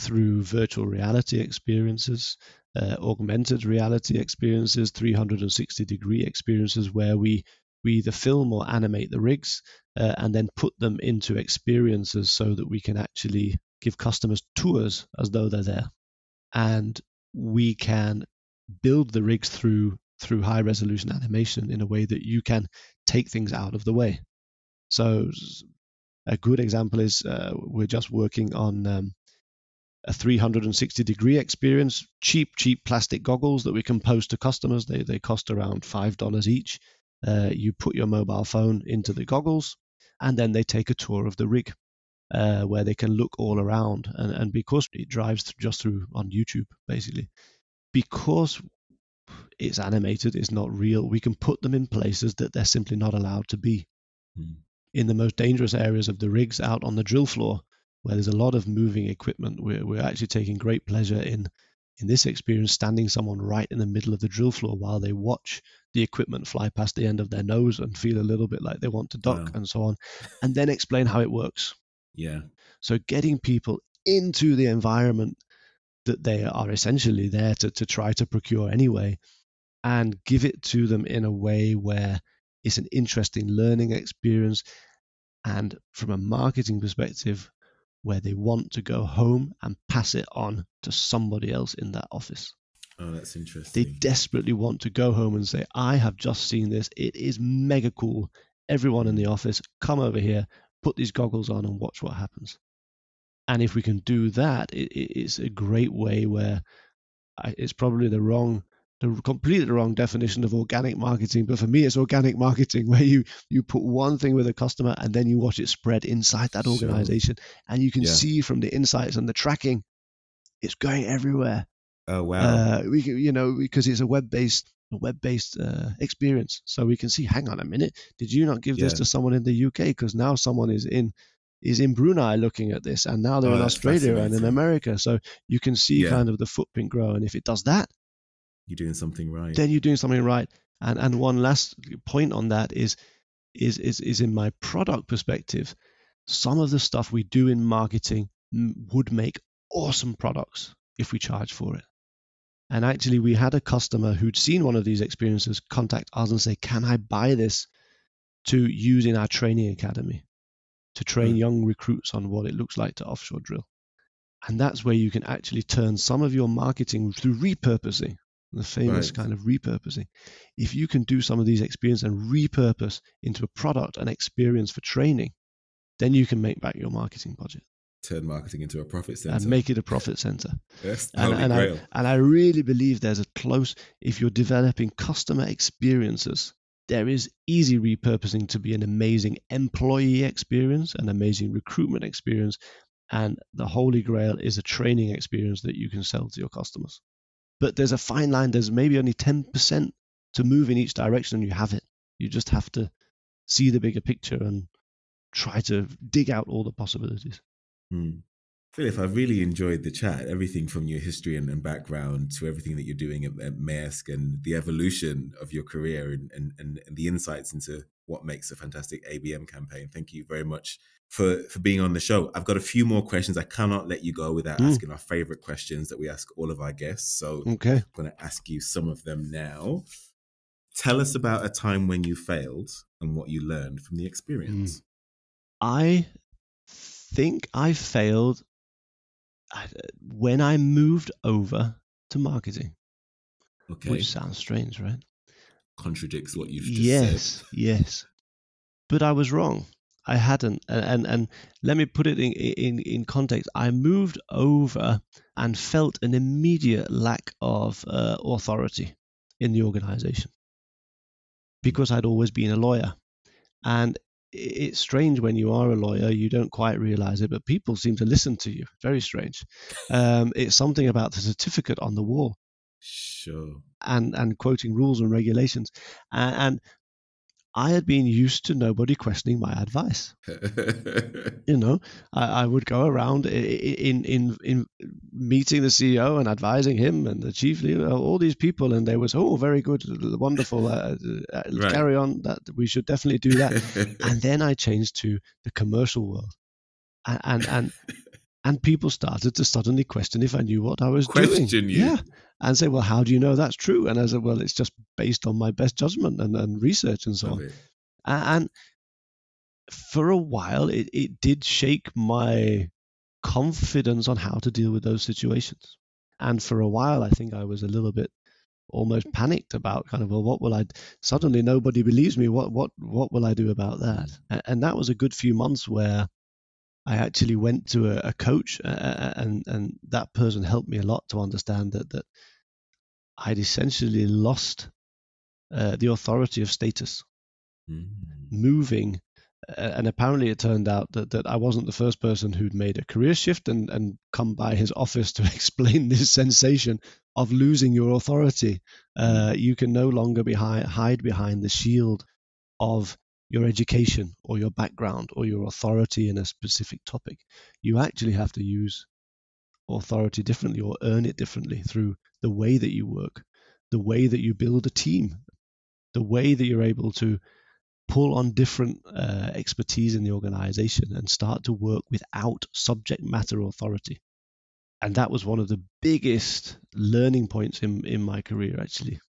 through virtual reality experiences, uh, augmented reality experiences, 360 degree experiences where we we either film or animate the rigs uh, and then put them into experiences so that we can actually give customers tours as though they're there. And we can build the rigs through through high resolution animation in a way that you can take things out of the way. So a good example is uh, we're just working on um, a 360 degree experience, cheap, cheap plastic goggles that we can post to customers. They, they cost around $5 each. Uh, you put your mobile phone into the goggles, and then they take a tour of the rig uh, where they can look all around. And, and because it drives just through on YouTube, basically, because it's animated, it's not real, we can put them in places that they're simply not allowed to be. Hmm. In the most dangerous areas of the rigs out on the drill floor, where there's a lot of moving equipment, we're, we're actually taking great pleasure in in this experience standing someone right in the middle of the drill floor while they watch the equipment fly past the end of their nose and feel a little bit like they want to duck Wow. and so on and then explain how it works Yeah. so getting people into the environment that they are essentially there to, to try to procure anyway and give it to them in a way where it's an interesting learning experience and from a marketing perspective where they want to go home and pass it on to somebody else in that office. Oh, that's interesting. They desperately want to go home and say, I have just seen this. It is mega cool. Everyone in the office, come over here, put these goggles on, and watch what happens. And if we can do that, it, it- it's a great way where I, it's probably the wrong, the completely wrong definition of organic marketing. But for me, it's organic marketing where you you put one thing with a customer and then you watch it spread inside that organization, and you can Yeah. see from the insights and the tracking, it's going everywhere Oh, wow. uh, we can, you know because it's a web-based a web-based uh, experience so we can see hang on a minute did you not give this to someone in the uk because now someone is in is in brunei looking at this and now they're Oh, in australia and in america so you can see Yeah. kind of the footprint grow and if it does that You're doing something right. then you're doing something right and and one last point on that is is is, is in my product perspective some of the stuff we do in marketing m- would make awesome products if we charge for it and actually we had a customer who'd seen one of these experiences contact us and say can i buy this to use in our training academy to train Hmm. young recruits on what it looks like to offshore drill and that's where you can actually turn some of your marketing through repurposing the famous Right. kind of repurposing if you can do some of these experiences and repurpose into a product and experience for training then you can make back your marketing budget Turn marketing into a profit center. and make it a profit center Yes, and, and, I, and I really believe there's a close, if you're developing customer experiences, there is easy repurposing to be an amazing employee experience, an amazing recruitment experience, and the holy grail is a training experience that you can sell to your customers. But there's a fine line, there's maybe only 10% to move in each direction, and you have it. You just have to see the bigger picture and try to dig out all the possibilities. Hmm. Philip, I've really enjoyed the chat. Everything from your history and, and background to everything that you're doing at, at Maersk and the evolution of your career and, and, and the insights into what makes a fantastic ABM campaign. Thank you very much for, for being on the show. I've got a few more questions. I cannot let you go without Mm. asking our favorite questions that we ask all of our guests. So Okay. I'm going to ask you some of them now. Tell us about a time when you failed and what you learned from the experience. I think I failed when I moved over to marketing, Okay. which sounds strange, right? Contradicts what you've just yes, said. yes. But I was wrong. I hadn't, and, and and let me put it in in in context. I moved over and felt an immediate lack of uh, authority in the organization because I'd always been a lawyer, and it's strange when you are a lawyer, you don't quite realize it, but people seem to listen to you. Very strange. Um, it's something about the certificate on the wall Sure. and and quoting rules and regulations, and, and I had been used to nobody questioning my advice. You know, I, I would go around in in in meeting the CEO and advising him and the chief leader, all these people, and they was oh very good, wonderful, uh, uh, Right. carry on. That we should definitely do that. and then I changed to the commercial world, and and and, and people started to suddenly question if I knew what I was doing. Question you. Yeah, and say, well, how do you know that's true? And I said, well, it's just based on my best judgment and, and research and so Love on. it. And for a while, it, it did shake my confidence on how to deal with those situations. And for a while, I think I was a little bit almost panicked about kind of well what will i suddenly nobody believes me what what what will i do about that mm. and that was a good few months where I actually went to a, a coach, uh, and and that person helped me a lot to understand that that I'd essentially lost uh, the authority of status, mm. moving. and apparently, it turned out that, that I wasn't the first person who'd made a career shift and, and come by his office to explain this sensation of losing your authority. Uh, you can no longer be hi- hide behind the shield of your education or your background or your authority in a specific topic. You actually have to use authority differently or earn it differently through the way that you work, the way that you build a team, the way that you're able to pull on different uh, expertise in the organization and start to work without subject matter authority. And that was one of the biggest learning points in, in my career, actually.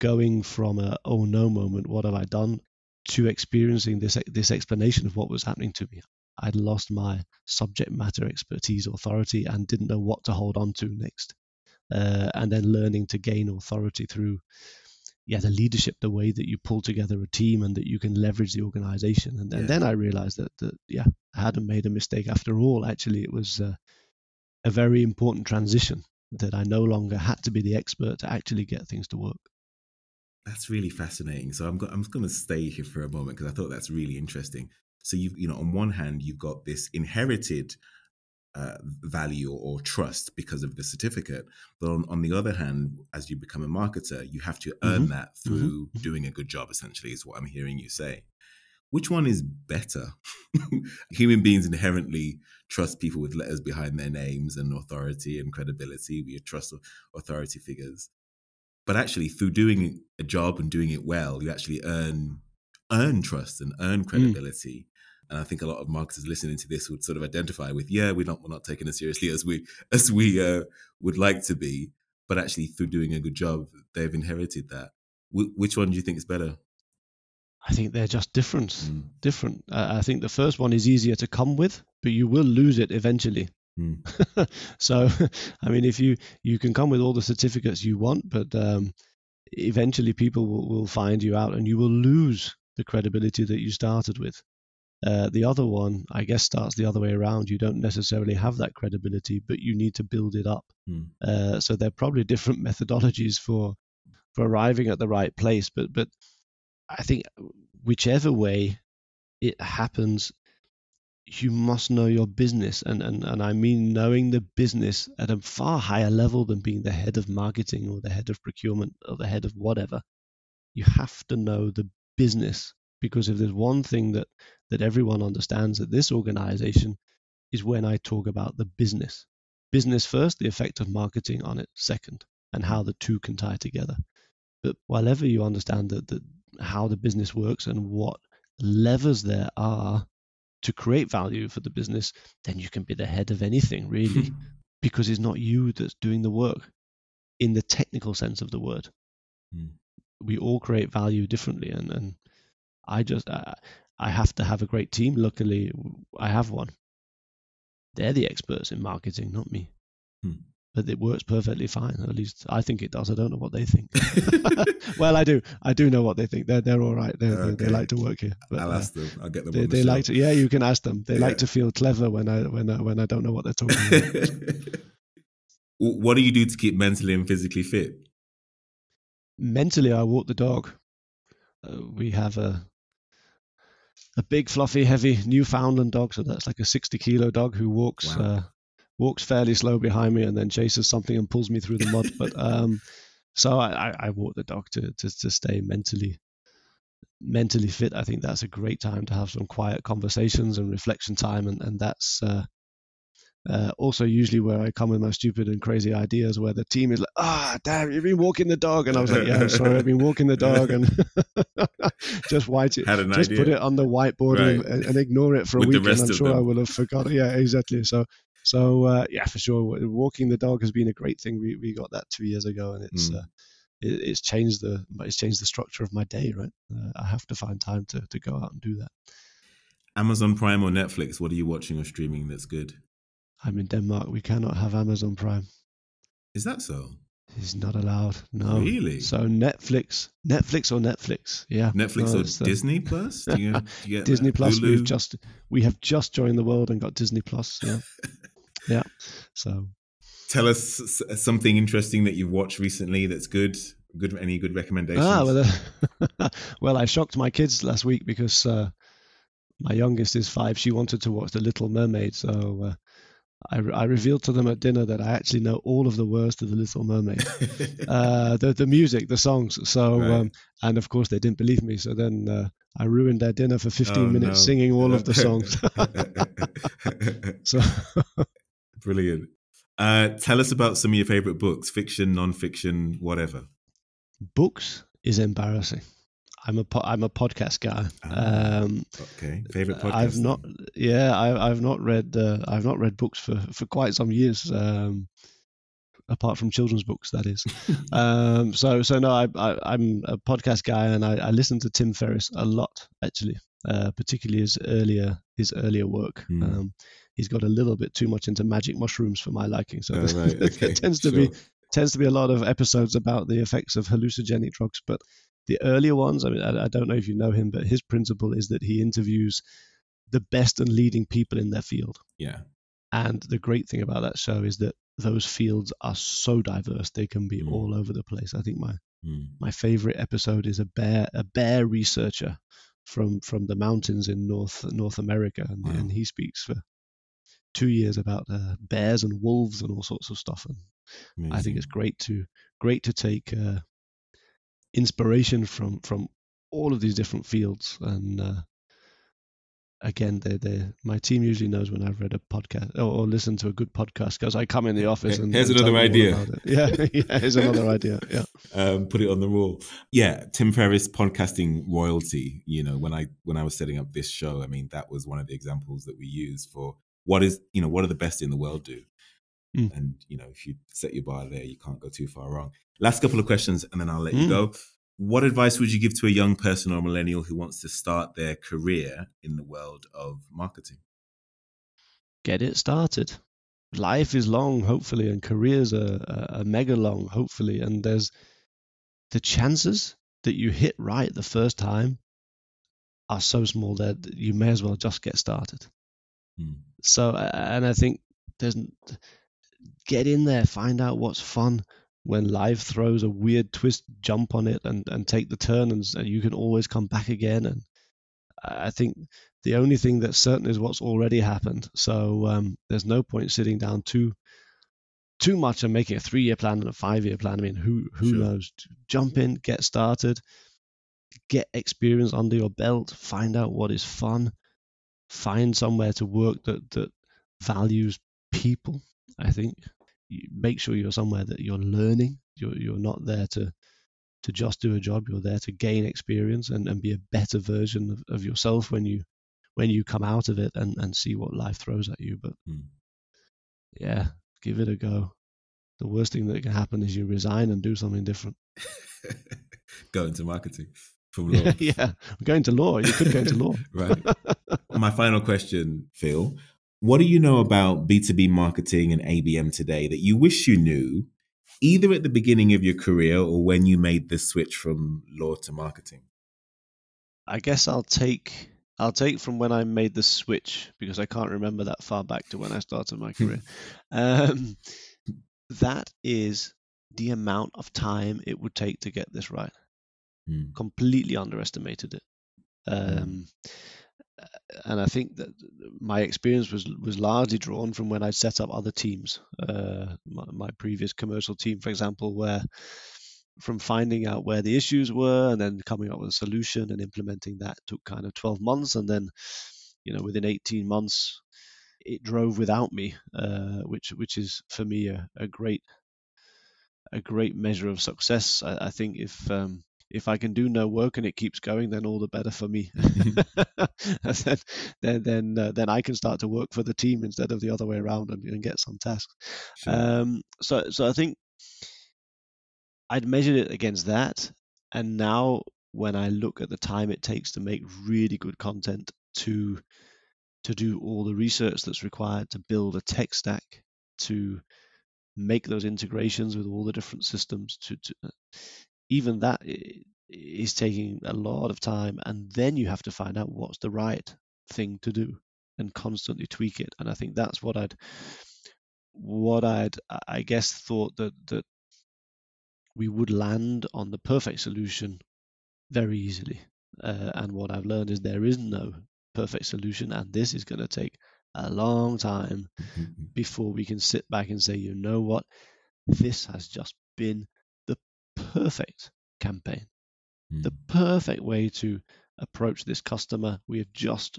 Going from a oh no moment, what have I done, to experiencing this this explanation of what was happening to me. I'd lost my subject matter expertise, authority, and didn't know what to hold on to next. Uh, and then learning to gain authority through yeah the leadership the way that you pull together a team and that you can leverage the organization and, yeah. and then i realized that, that yeah i hadn't made a mistake after all actually it was uh, a very important transition that i no longer had to be the expert to actually get things to work that's really fascinating so i'm, go- I'm going to stay here for a moment because i thought that's really interesting so you you know on one hand you've got this inherited uh, value or trust because of the certificate. But on, on, the other hand, as you become a marketer, you have to earn mm-hmm. that mm-hmm. through mm-hmm. doing a good job, essentially, is what I'm hearing you say. Which one is better? Human beings inherently trust people with letters behind their names and authority and credibility. We trust authority figures. But actually, through doing a job and doing it well, you actually earn earn trust and earn mm. credibility. Mm and I think a lot of marketers listening to this would sort of identify with, yeah, we're not we're not taking as seriously as we as we uh, would like to be, but actually through doing a good job, they've inherited that. W- which one do you think is better? I think they're just different. Mm. Different. I think the first one is easier to come with, but you will lose it eventually. Mm. so, I mean, if you you can come with all the certificates you want, but um, eventually people will, will find you out, and you will lose the credibility that you started with. Uh, the other one, I guess, starts the other way around. You don't necessarily have that credibility, but you need to build it up. Mm. Uh, so they're probably different methodologies for for arriving at the right place. But but I think whichever way it happens, you must know your business, and and and I mean knowing the business at a far higher level than being the head of marketing or the head of procurement or the head of whatever. You have to know the business because if there's one thing that that everyone understands at this organization is when I talk about the business. Business first, the effect of marketing on it second, and how the two can tie together. But whenever you understand that, that how the business works and what levers there are to create value for the business, then you can be the head of anything really, because it's not you that's doing the work in the technical sense of the word. Mm. We all create value differently, and, and I just uh, I have to have a great team. Luckily, I have one. They're the experts in marketing, not me. Hmm. But it works perfectly fine. At least I think it does. I don't know what they think. well, I do. I do know what they think. They're they're all right. They okay. they like to work here. But, I'll uh, ask them. I'll get them. They, the they like to. Yeah, you can ask them. They yeah. like to feel clever when I when I, when I don't know what they're talking about. what do you do to keep mentally and physically fit? Mentally, I walk the dog. Uh, we have a a big, fluffy, heavy Newfoundland dog. So that's like a 60 kilo dog who walks wow. uh, walks fairly slow behind me and then chases something and pulls me through the mud. but um, so I, I, walk the dog to, to to stay mentally mentally fit. I think that's a great time to have some quiet conversations and reflection time, and and that's uh, uh, also, usually where I come with my stupid and crazy ideas, where the team is like, "Ah, oh, damn, you've been walking the dog," and I was like, "Yeah, I'm sorry, I've been walking the dog," and just white it, just idea. put it on the whiteboard right. and, and, ignore it for a with week, and I'm sure them. I will have forgotten. Yeah, exactly. So, so uh, yeah, for sure, walking the dog has been a great thing. We we got that two years ago, and it's. Mm. Uh, it, it's changed the it's changed the structure of my day. Right, uh, I have to find time to to go out and do that. Amazon Prime or Netflix? What are you watching or streaming that's good? I'm in Denmark. We cannot have Amazon Prime. Is that so? He's not allowed. No. Really? So Netflix, Netflix or Netflix? Yeah. Netflix No, or the- Disney Plus? Do you, do you get Disney? Plus. We've just we have just joined the world and got Disney Plus. Yeah. yeah. So Tell us something interesting that you've watched recently that's good. Good. Any good recommendations? ah well, uh, well I shocked my kids last week because uh, my youngest is five. She wanted to watch The Little Mermaid, so. Uh, I, I revealed to them at dinner that I actually know all of the words to The Little Mermaid. uh, the the music, the songs. So Right. um, and of course they didn't believe me. So then uh, I ruined their dinner for 15 Oh, minutes no. singing all of the songs. so Brilliant. Uh, tell us about some of your favorite books, fiction, non-fiction, whatever. books is embarrassing. I'm a po- I'm a podcast guy. Ah, Um, Okay. Favorite podcast? I've not yeah I, I've not read uh, I've not read books for for quite some years. Um, apart from children's books, that is. um, so so no, I, I I'm a podcast guy and I, I listen to Tim Ferriss a lot actually, uh, particularly his earlier his earlier work. Hmm. He's got a little bit too much into magic mushrooms for my liking, so Oh, right, there okay, tends to sure. be tends to be a lot of episodes about the effects of hallucinogenic drugs. But the earlier ones, I mean, I, I don't know if you know him, but his principle is that he interviews the best and leading people in their field. Yeah. And the great thing about that show is that those fields are so diverse; they can be Mm. all over the place. I think my Hmm. my favorite episode is a bear a bear researcher from from the mountains in North North America, and, Wow. and he speaks for two years about uh, bears and wolves and all sorts of stuff. And I think it's great to great to take uh, inspiration from from all of these different fields. And uh, again, they they my team usually knows when I've read a podcast or, or listened to a good podcast because I come in the office and Here's and another idea. Yeah, yeah, here's another idea. Yeah. um, put it on the wall. Yeah, Tim Ferriss podcasting royalty. You know, when I when I was setting up this show, I mean, that was one of the examples that we use for what is you know what are the best in the world do. Mm. And you know, if you set your bar there, you can't go too far wrong. Last couple of questions, and then I'll let you Mm. go. What advice would you give to a young person or millennial who wants to start their career in the world of marketing? get it started. Life is long, hopefully, and careers are, are, are mega long, hopefully. And there's the chances that you hit right the first time are so small that you may as well just get started. Hmm. So, and I think there's get in there, find out what's fun. When life throws a weird twist, jump on it and, and take the turn, and, and you can always come back again. And I I think the only thing that's certain is what's already happened. So um, there's no point sitting down too too much and making a three year plan and a five year plan. I mean, who who Sure. knows? Jump in, get started, get experience under your belt, find out what is fun, find somewhere to work that that values people. I think make sure you're somewhere that you're learning. You're you're not there to to just do a job. You're there to gain experience and, and be a better version of, of yourself when you when you come out of it and, and see what life throws at you. But Hmm. yeah, give it a go. The worst thing that can happen is you resign and do something different. go into marketing yeah, going to law. You could go into law. right. My final question, Phil. What do you know about B2B marketing and ABM today that you wish you knew either at the beginning of your career or when you made the switch from law to marketing? I guess I'll take I'll take from when I made the switch because I can't remember that far back to when I started my career. um, that is the amount of time it would take to get this right. Hmm. Completely underestimated it. Um, and I think that my experience was was largely drawn from when I set up other teams. Uh, my, my previous commercial team, for example, where from finding out where the issues were and then coming up with a solution and implementing that took kind of 12 months and then you know within 18 months it drove without me uh, which which is for me a, a great a great measure of success I, I think if um, if I can do no work and it keeps going then all the better for me then then then, uh, then I can start to work for the team instead of the other way around and, and get some tasks Sure. um, so so I think I'd measured it against that, and now when I look at the time it takes to make really good content, to to do all the research that's required to build a tech stack, to make those integrations with all the different systems to, to even that is taking a lot of time and then you have to find out what's the right thing to do and constantly tweak it. And i think that's what i'd what i'd i guess thought that that we would land on the perfect solution very easily. Uh, and what i've learned is there is no perfect solution and this is going to take a long time before we can sit back and say you know what? This has just been perfect campaign mm. the perfect way to approach this customer. We have just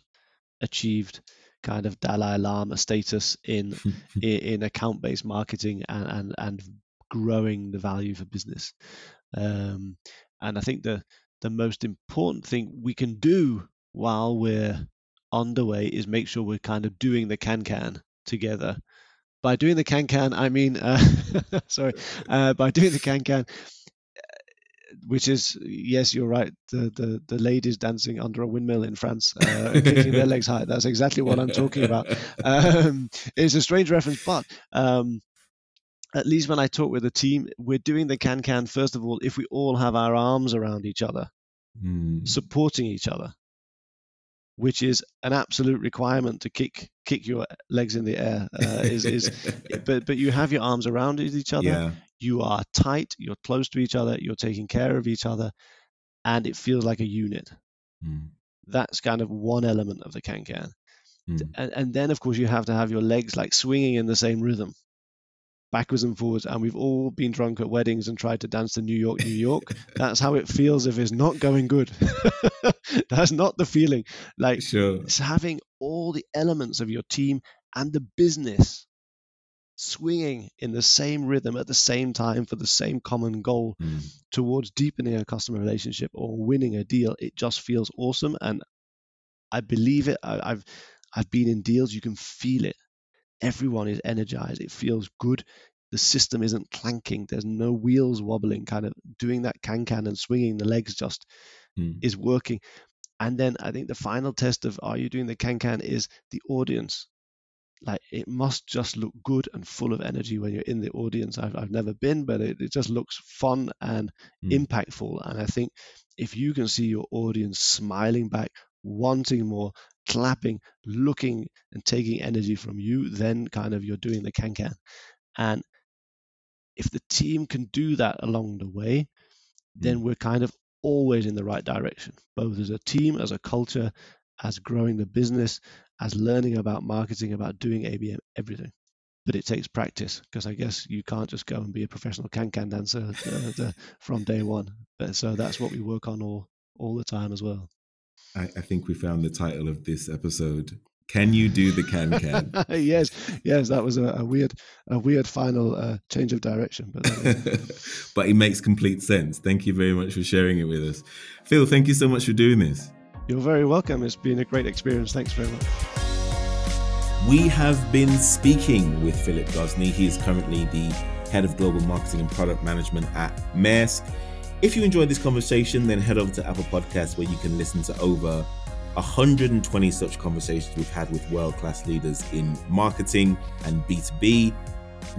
achieved kind of Dalai Lama status in in, account based marketing and, and and growing the value for business. Um, and I think the the most important thing we can do while we're underway is make sure we're kind of doing the can can together. By doing the can can, I mean, uh, sorry, uh, by doing the can can, which is yes, you're right. The the the ladies dancing under a windmill in France, uh, kicking their legs high. That's exactly what I'm talking about. Um, it's a strange reference, but um, at least when I talk with the team, we're doing the can can first of all. If we all have our arms around each other, mm. supporting each other, which is an absolute requirement to kick kick your legs in the air. Uh, is is but but you have your arms around each other. Yeah. You are tight. You're close to each other. You're taking care of each other, and it feels like a unit. Mm. That's kind of one element of the can can. Mm. And, and then of course you have to have your legs like swinging in the same rhythm backwards and forwards and we've all been drunk at weddings and tried to dance to New York, New York. That's how it feels if it's not going good. That's not the feeling. Like sure. it's having all the elements of your team and the business swinging in the same rhythm at the same time for the same common goal mm. towards deepening a customer relationship or winning a deal. It just feels awesome and I believe it. I, I've I've been in deals, you can feel it everyone is energized. It feels good. The system isn't clanking. There's no wheels wobbling. Kind of doing that can can and swinging the legs just mm. is working. And then I think the final test of are you doing the can can is the audience. Like it must just look good and full of energy when you're in the audience. I've, I've never been, but it, it just looks fun and mm. impactful. And I think if you can see your audience smiling back, wanting more, clapping, looking and taking energy from you, then kind of you're doing the can can. And if the team can do that along the way, then mm. we're kind of always in the right direction, both as a team, as a culture, as growing the business, as learning about marketing, about doing ABM, everything. But it takes practice because I guess you can't just go and be a professional can-can dancer uh, from day one. But, so that's what we work on all all the time as well. I, I think we found the title of this episode. Can you do the can can? yes, yes, that was a, a weird, a weird final uh, change of direction, but but it makes complete sense. Thank you very much for sharing it with us, Phil. Thank you so much for doing this. You're very welcome. It's been a great experience. Thanks very much. We have been speaking with Philip Gosney. He is currently the head of global marketing and product management at Maersk. If you enjoyed this conversation, then head over to Apple Podcasts where you can listen to over 120 such conversations we've had with world class leaders in marketing and B2B.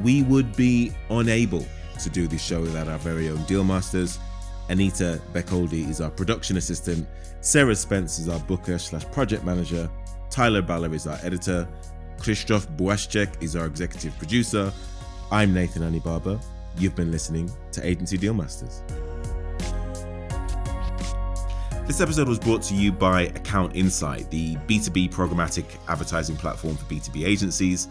We would be unable to do this show without our very own deal masters. Anita Beckoldi is our production assistant. Sarah Spence is our booker slash project manager. Tyler Baller is our editor. Krzysztof Błaszczyk is our executive producer. I'm Nathan Anibaba. You've been listening to Agency Deal Masters. This episode was brought to you by Account Insight, the B2B programmatic advertising platform for B2B agencies.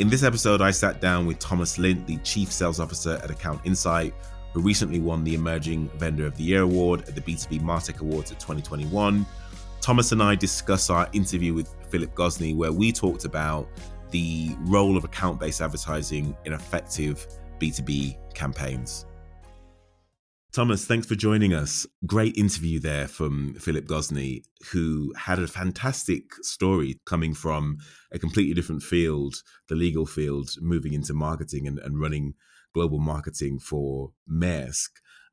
In this episode, I sat down with Thomas Lint, the Chief Sales Officer at Account Insight, who recently won the Emerging Vendor of the Year award at the B2B Martech Awards of 2021. Thomas and I discuss our interview with Philip Gosney, where we talked about the role of account based advertising in effective B2B campaigns. Thomas, thanks for joining us. Great interview there from Philip Gosney, who had a fantastic story coming from a completely different field, the legal field, moving into marketing and, and running global marketing for Maersk.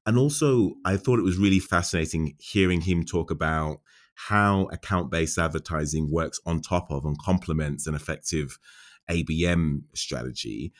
And also, I thought it was really fascinating hearing him talk about how account based advertising works on top of and complements an effective ABM strategy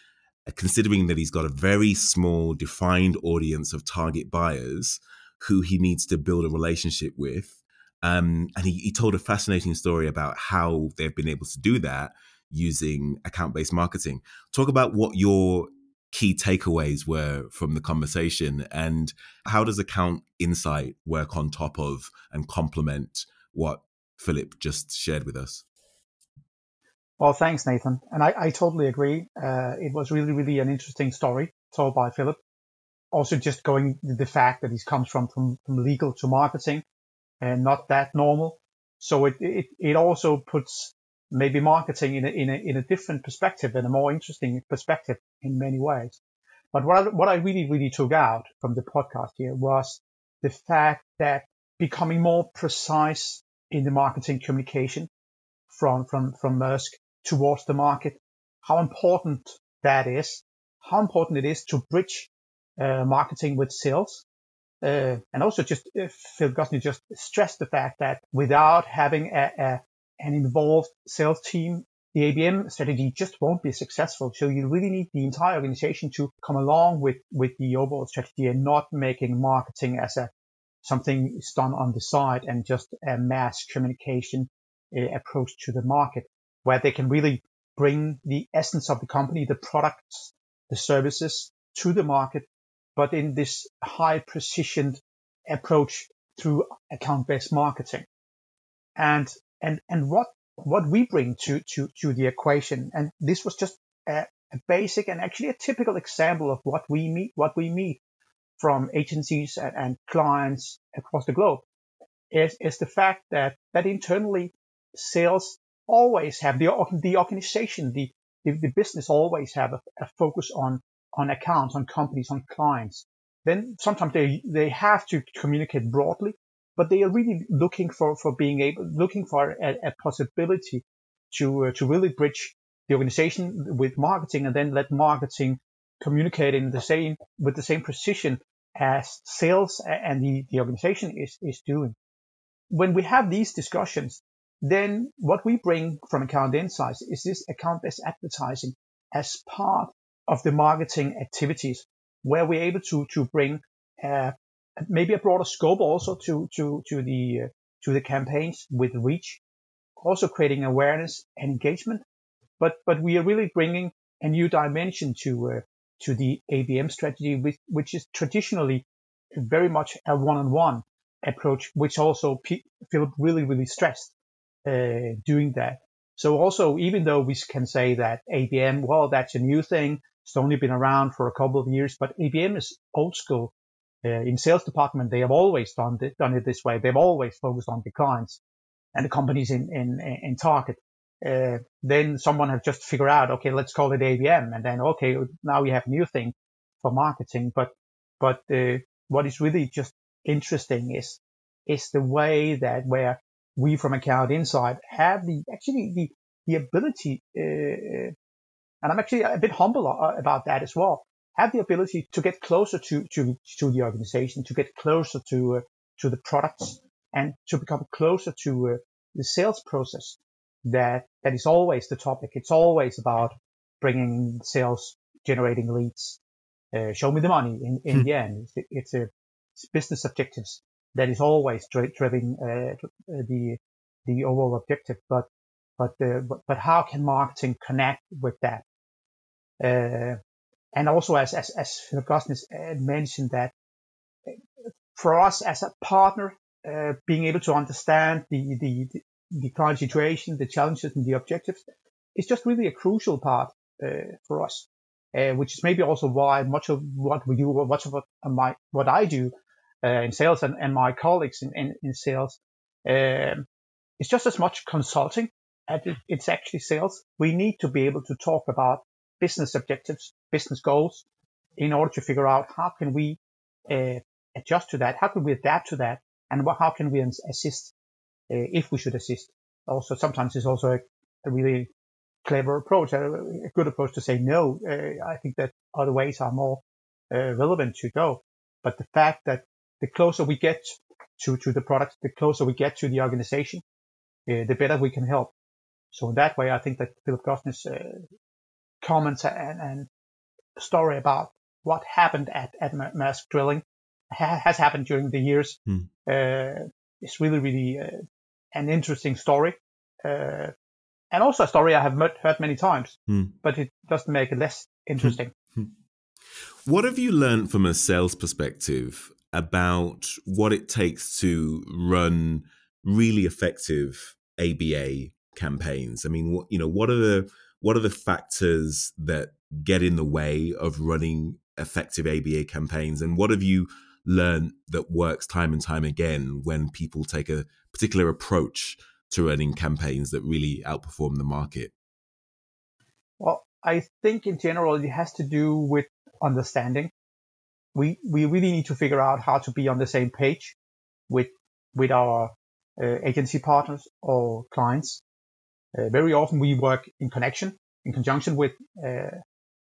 considering that he's got a very small, defined audience of target buyers who he needs to build a relationship with. Um, and he, he told a fascinating story about how they've been able to do that using account based marketing. Talk about what your key takeaways were from the conversation and how does account insight work on top of and complement what Philip just shared with us? Well, thanks, Nathan. And I, I totally agree. Uh, it was really, really an interesting story told by Philip. Also, just going the fact that he comes from, from, from legal to marketing and not that normal. So it, it, it also puts maybe marketing in a, in a, in a different perspective and a more interesting perspective in many ways. But what I, what I really, really took out from the podcast here was the fact that becoming more precise in the marketing communication from, from, from Maersk towards the market, how important that is, how important it is to bridge uh, marketing with sales. Uh, and also just uh, Phil Gosney just stressed the fact that without having a, a, an involved sales team, the ABM strategy just won't be successful. So you really need the entire organization to come along with, with the overall strategy and not making marketing as a something is done on the side and just a mass communication uh, approach to the market where they can really bring the essence of the company, the products, the services to the market, but in this high precision approach through account based marketing. And, and, and what, what we bring to, to, to the equation. And this was just a, a basic and actually a typical example of what we meet, what we meet from agencies and, and clients across the globe is, is the fact that, that internally sales always have the the organization, the the, the business always have a, a, focus on on accounts, on companies, on clients. Then sometimes they they have to communicate broadly, but they are really looking for for being able looking for a, a possibility to uh, to really bridge the organization with marketing and then let marketing communicate in the same with the same precision as sales and the, the organization is, is doing. When we have these discussions, then what we bring from Account Insights is this account-based advertising as part of the marketing activities where we're able to, to bring uh, maybe a broader scope also to, to, to the, uh, to the campaigns with reach, also creating awareness and engagement. But, but we are really bringing a new dimension to, uh, to the ABM strategy, which, which is traditionally very much a one-on-one approach, which also Philip really, really stressed uh, doing that. So also, even though we can say that ABM, well, that's a new thing. It's only been around for a couple of years, but ABM is old school. Uh, in sales department, they have always done done it this way. They've always focused on the clients and the companies in, in, in target. Uh, then someone has just figured out, okay, let's call it ABM. And then, okay, now we have new thing for marketing. But, but, uh, what is really just interesting is, is the way that where we from Account Insight have the actually the the ability, uh, uh, and I'm actually a bit humble uh, about that as well. Have the ability to get closer to to to the organization, to get closer to uh, to the products, and to become closer to uh, the sales process. That that is always the topic. It's always about bringing sales, generating leads. Uh, show me the money. In in hmm. the end, it's, it's a it's business objectives that is always driving uh, the the overall objective. But but, uh, but but how can marketing connect with that? Uh, and also, as as as Augustus mentioned, that for us as a partner, uh, being able to understand the, the the client situation, the challenges, and the objectives is just really a crucial part uh, for us. Uh, which is maybe also why much of what we do, much of what my what I do uh, in sales and, and my colleagues in, in, in sales. Um, it's just as much consulting as it's actually sales. We need to be able to talk about business objectives, business goals in order to figure out how can we uh, adjust to that? How can we adapt to that? And how can we assist uh, if we should assist? Also, sometimes it's also a, a really clever approach, a, a, good approach to say no. Uh, I think that other ways are more uh, relevant to go. But the fact that the closer we get to, to the product, the closer we get to the organization, uh, the better we can help. So in that way, I think that Philip Gosney's uh, comments and, and story about what happened at, at Maersk Drilling ha- has happened during the years. Hmm. Uh, it's really, really uh, an interesting story. Uh, and also a story I have met, heard many times, Hmm. but it doesn't make it less interesting. What have you learned from a sales perspective about what it takes to run really effective ABA campaigns? I mean, what you know, what are the what are the factors that get in the way of running effective ABA campaigns, and what have you learned that works time and time again when people take a particular approach to running campaigns that really outperform the market? Well, I think in general it has to do with understanding. We we really need to figure out how to be on the same page with with our uh, agency partners or clients. Uh, very often we work in connection, in conjunction with uh,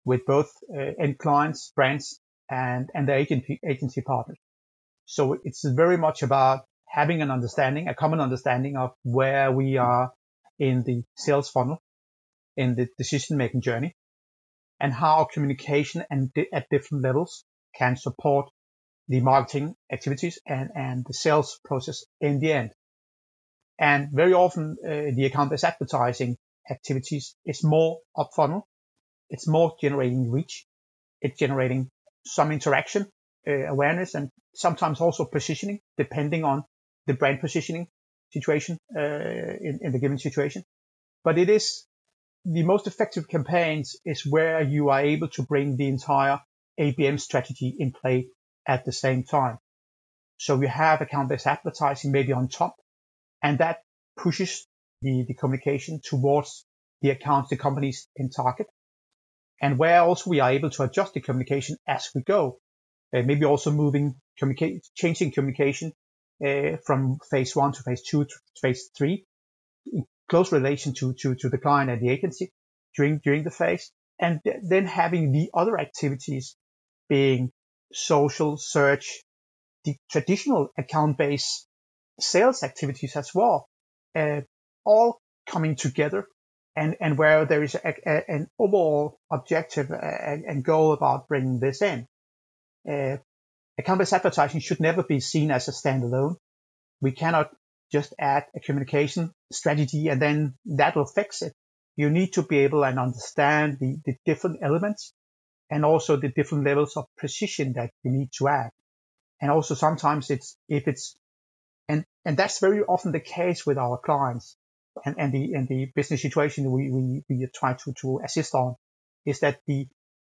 with both uh, end clients, brands, and and the agency agency partners. So it's very much about having an understanding, a common understanding of where we are in the sales funnel, in the decision making journey, and how communication and di- at different levels can support the marketing activities and, and the sales process in the end. And very often, uh, the account-based advertising activities is more up funnel. It's more generating reach. It's generating some interaction, uh, awareness, and sometimes also positioning, depending on the brand positioning situation uh, in, in the given situation. But it is the most effective campaigns is where you are able to bring the entire ABM strategy in play at the same time. So you have account-based advertising maybe on top, and that pushes the, the communication towards the accounts, the companies in target, and where also we are able to adjust the communication as we go. Uh, maybe also moving communicate, changing communication uh, from phase one to phase two to phase three, in close relation to, to, to the client and the agency during, during the phase. And th- then having the other activities being social search, the traditional account based sales activities as well, uh, all coming together and, and where there is a, a, an overall objective and, and, goal about bringing this in. Uh, account-based advertising should never be seen as a standalone. We cannot just add a communication strategy and then that will fix it. You need to be able and understand the, the different elements and also the different levels of precision that you need to add. And also sometimes it's, if it's, and, and that's very often the case with our clients and, and the, and the business situation we, we, we try to, to assist on is that the,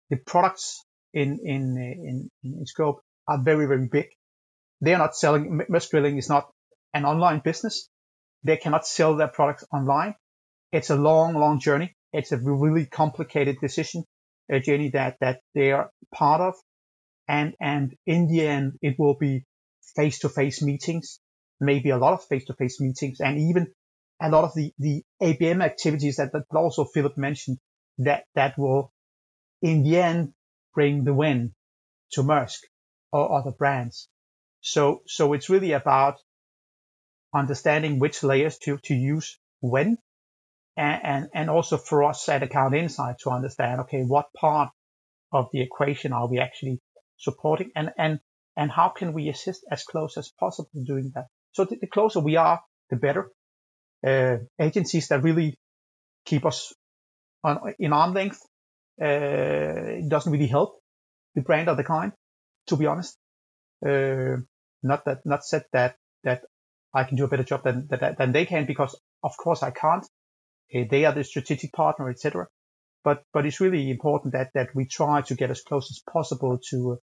the products in, in, in, in scope are very, very big. They are not selling, Maersk Drilling is not an online business. They cannot sell their products online. It's a long, long journey. It's a really complicated decision, a journey that, that they are part of. And, and in the end, it will be face to face meetings, maybe a lot of face to face meetings and even a lot of the, the ABM activities that, that also Philip mentioned that, that will in the end bring the win to Maersk or other brands. So, so it's really about understanding which layers to, to use when and, and, and also for us at Account Insight to understand, okay, what part of the equation are we actually supporting and, and, and how can we assist as close as possible doing that? So the, the closer we are, the better. Uh, agencies that really keep us on, in arm length, uh, doesn't really help the brand or the client, to be honest. Uh, not that, not said that, that I can do a better job than, than, than they can because of course I can't. Okay, they are the strategic partner, etc. But, but it's really important that, that we try to get as close as possible to,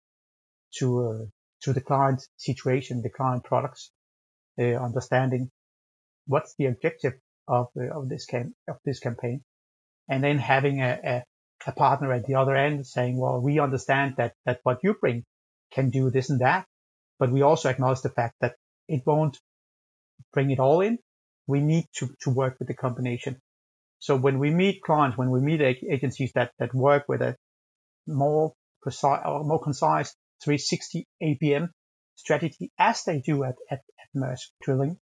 to, uh, to the client situation, the client products, uh, understanding what's the objective of, uh, of this cam- of this campaign. And then having a, a, a partner at the other end saying, well, we understand that, that what you bring can do this and that, but we also acknowledge the fact that it won't bring it all in. We need to, to work with the combination. So when we meet clients, when we meet agencies that, that work with a more precise or more concise 360 ABM strategy as they do at, at, at Maersk Drilling,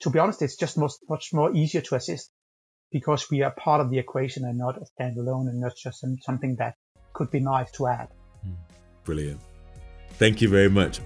to be honest, it's just much, much more easier to assist because we are part of the equation and not a standalone and not just something that could be nice to add. Hmm. Brilliant. Thank you very much.